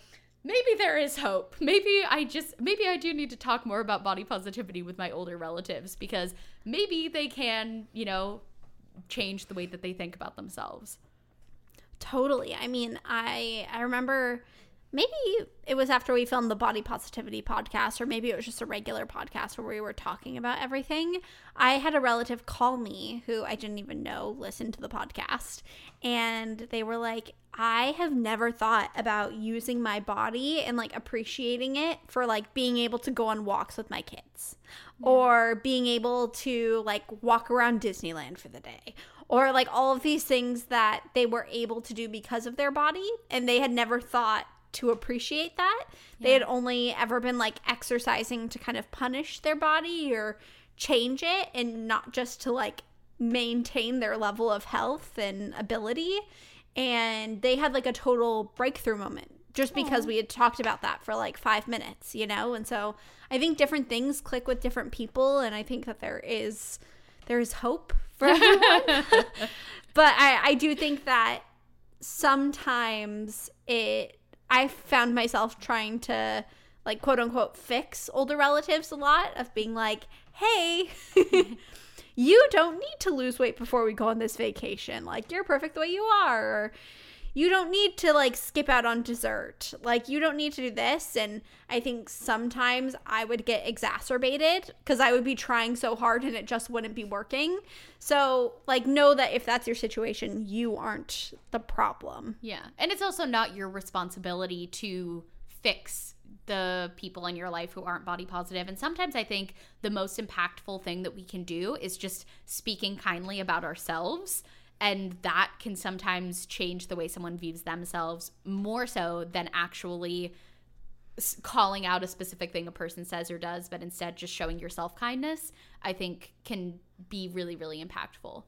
maybe there is hope. Maybe I just, maybe I do need to talk more about body positivity with my older relatives because maybe they can, you know, change the way that they think about themselves. Totally. I mean, I I remember maybe it was after we filmed the body positivity podcast or maybe it was just a regular podcast where we were talking about everything i had a relative call me who i didn't even know listened to the podcast and they were like i have never thought about using my body and like appreciating it for like being able to go on walks with my kids yeah. or being able to like walk around disneyland for the day or like all of these things that they were able to do because of their body and they had never thought to appreciate that. Yeah. They had only ever been like exercising to kind of punish their body or change it and not just to like maintain their level of health and ability. And they had like a total breakthrough moment just because Aww. we had talked about that for like five minutes, you know? And so I think different things click with different people. And I think that there is. There is hope for everyone. but I, I do think that sometimes it I found myself trying to like quote unquote fix older relatives a lot of being like, hey, you don't need to lose weight before we go on this vacation. Like, you're perfect the way you are. Or, you don't need to like skip out on dessert. Like you don't need to do this and I think sometimes I would get exacerbated cuz I would be trying so hard and it just wouldn't be working. So, like know that if that's your situation, you aren't the problem. Yeah. And it's also not your responsibility to fix the people in your life who aren't body positive. And sometimes I think the most impactful thing that we can do is just speaking kindly about ourselves and that can sometimes change the way someone views themselves more so than actually calling out a specific thing a person says or does but instead just showing yourself kindness i think can be really really impactful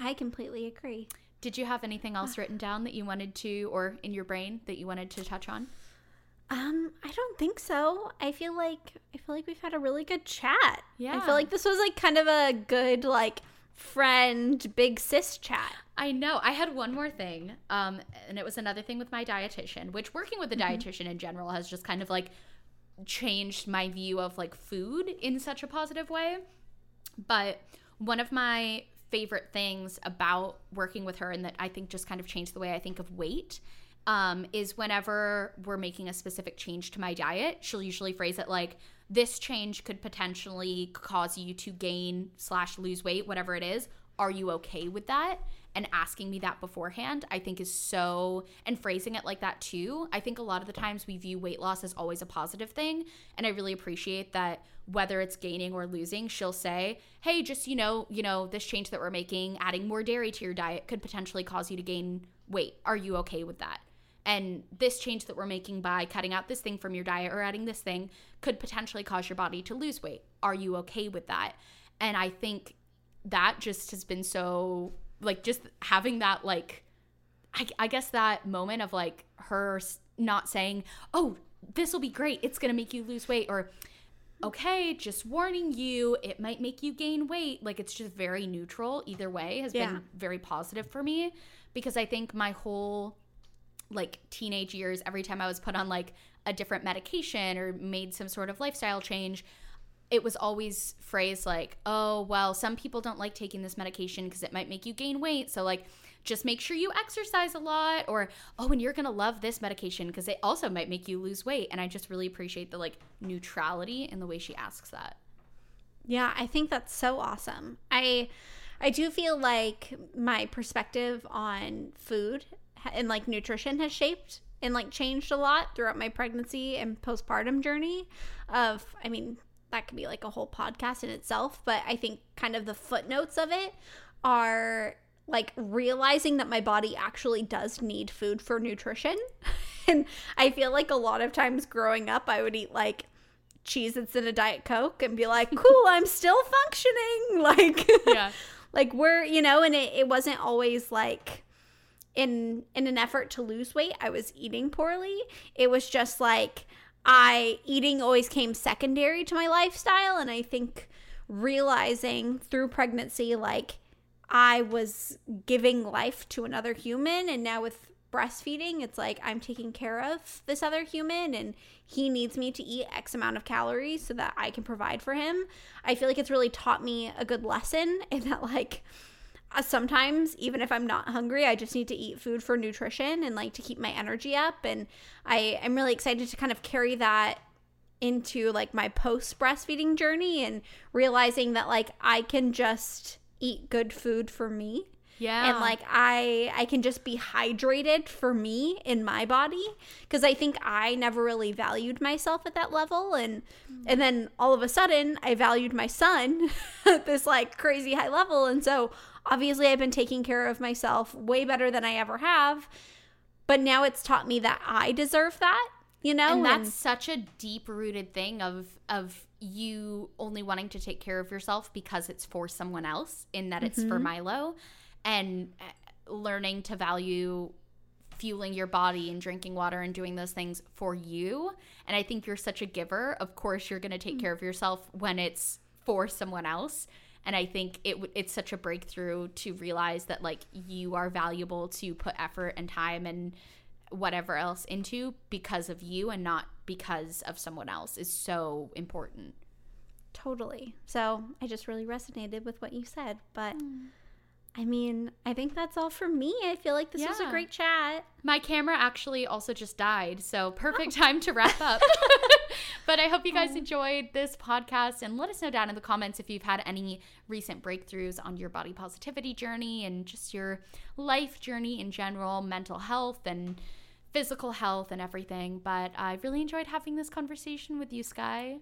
i completely agree did you have anything else written down that you wanted to or in your brain that you wanted to touch on um, I don't think so. I feel like I feel like we've had a really good chat. Yeah. I feel like this was like kind of a good like friend big sis chat. I know. I had one more thing. Um, and it was another thing with my dietitian, which working with the mm-hmm. dietitian in general has just kind of like changed my view of like food in such a positive way. But one of my favorite things about working with her and that I think just kind of changed the way I think of weight um, is whenever we're making a specific change to my diet, she'll usually phrase it like, this change could potentially cause you to gain slash lose weight, whatever it is. Are you okay with that? And asking me that beforehand, I think is so, and phrasing it like that too. I think a lot of the times we view weight loss as always a positive thing. And I really appreciate that whether it's gaining or losing, she'll say, hey, just, you know, you know, this change that we're making, adding more dairy to your diet could potentially cause you to gain weight. Are you okay with that? And this change that we're making by cutting out this thing from your diet or adding this thing could potentially cause your body to lose weight. Are you okay with that? And I think that just has been so like just having that like I, I guess that moment of like her not saying, "Oh, this will be great. It's going to make you lose weight," or okay, just warning you, it might make you gain weight. Like it's just very neutral either way has Yeah. been very positive for me because I think my whole like teenage years every time I was put on like a different medication or made some sort of lifestyle change it was always phrased like, oh, well, some people don't like taking this medication because it might make you gain weight. So, like, just make sure you exercise a lot. Or, oh, and you're going to love this medication because it also might make you lose weight. And I just really appreciate the like neutrality in the way she asks that. Yeah, I think that's so awesome. I I do feel like my perspective on food and like nutrition has shaped and like changed a lot throughout my pregnancy and postpartum journey of I mean, that could be like a whole podcast in itself, but I think kind of the footnotes of it are like realizing that my body actually does need food for nutrition. and I feel like a lot of times growing up I would eat like Cheez-Its in a Diet Coke and be like, cool, I'm still functioning. Like, Yeah. like we're, you know, and it, it wasn't always like in in an effort to lose weight, I was eating poorly. It was just like I eating always came secondary to my lifestyle. And I think realizing through pregnancy, like I was giving life to another human and now with breastfeeding it's like i'm taking care of this other human and he needs me to eat x amount of calories so that i can provide for him i feel like it's really taught me a good lesson in that like Uh, sometimes even if i'm not hungry i just need to eat food for nutrition and like to keep my energy up and i i'm really excited to kind of carry that into like my post breastfeeding journey and realizing that like i can just eat good food for me. Yeah. and like i i can just be hydrated for me in my body because i think i never really valued myself at that level. And mm. and then all of a sudden i valued my son at this like crazy high level. And so obviously i've been taking care of myself way better than i ever have but now it's taught me that i deserve that you know? And that's such a deep rooted thing of of you only wanting to take care of yourself because it's for someone else in that it's for Milo and uh, learning to value fueling your body and drinking water and doing those things for you. And I think you're such a giver. Of course you're going to take care of yourself when it's for someone else and I think it it's such a breakthrough to realize that like you are valuable to put effort and time and whatever else into because of you and not because of someone else is so important. Totally. So I just really resonated with what you said. But hmm. I mean, I think that's all for me. I feel like this was a great chat. My camera actually also just died, so perfect oh. time to wrap up. but I hope you guys enjoyed this podcast and let us know down in the comments if you've had any recent breakthroughs on your body positivity journey and just your life journey in general, mental health and physical health and everything. But I really enjoyed having this conversation with you, Sky.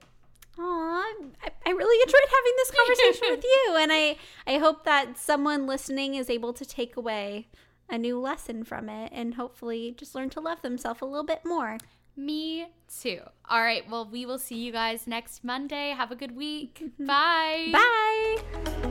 Aw, I, I really enjoyed having this conversation with you. And I, I hope that someone listening is able to take away a new lesson from it and hopefully just learn to love themselves a little bit more. Me too. All right. Well, we will see you guys next Monday. Have a good week. Mm-hmm. Bye. Bye.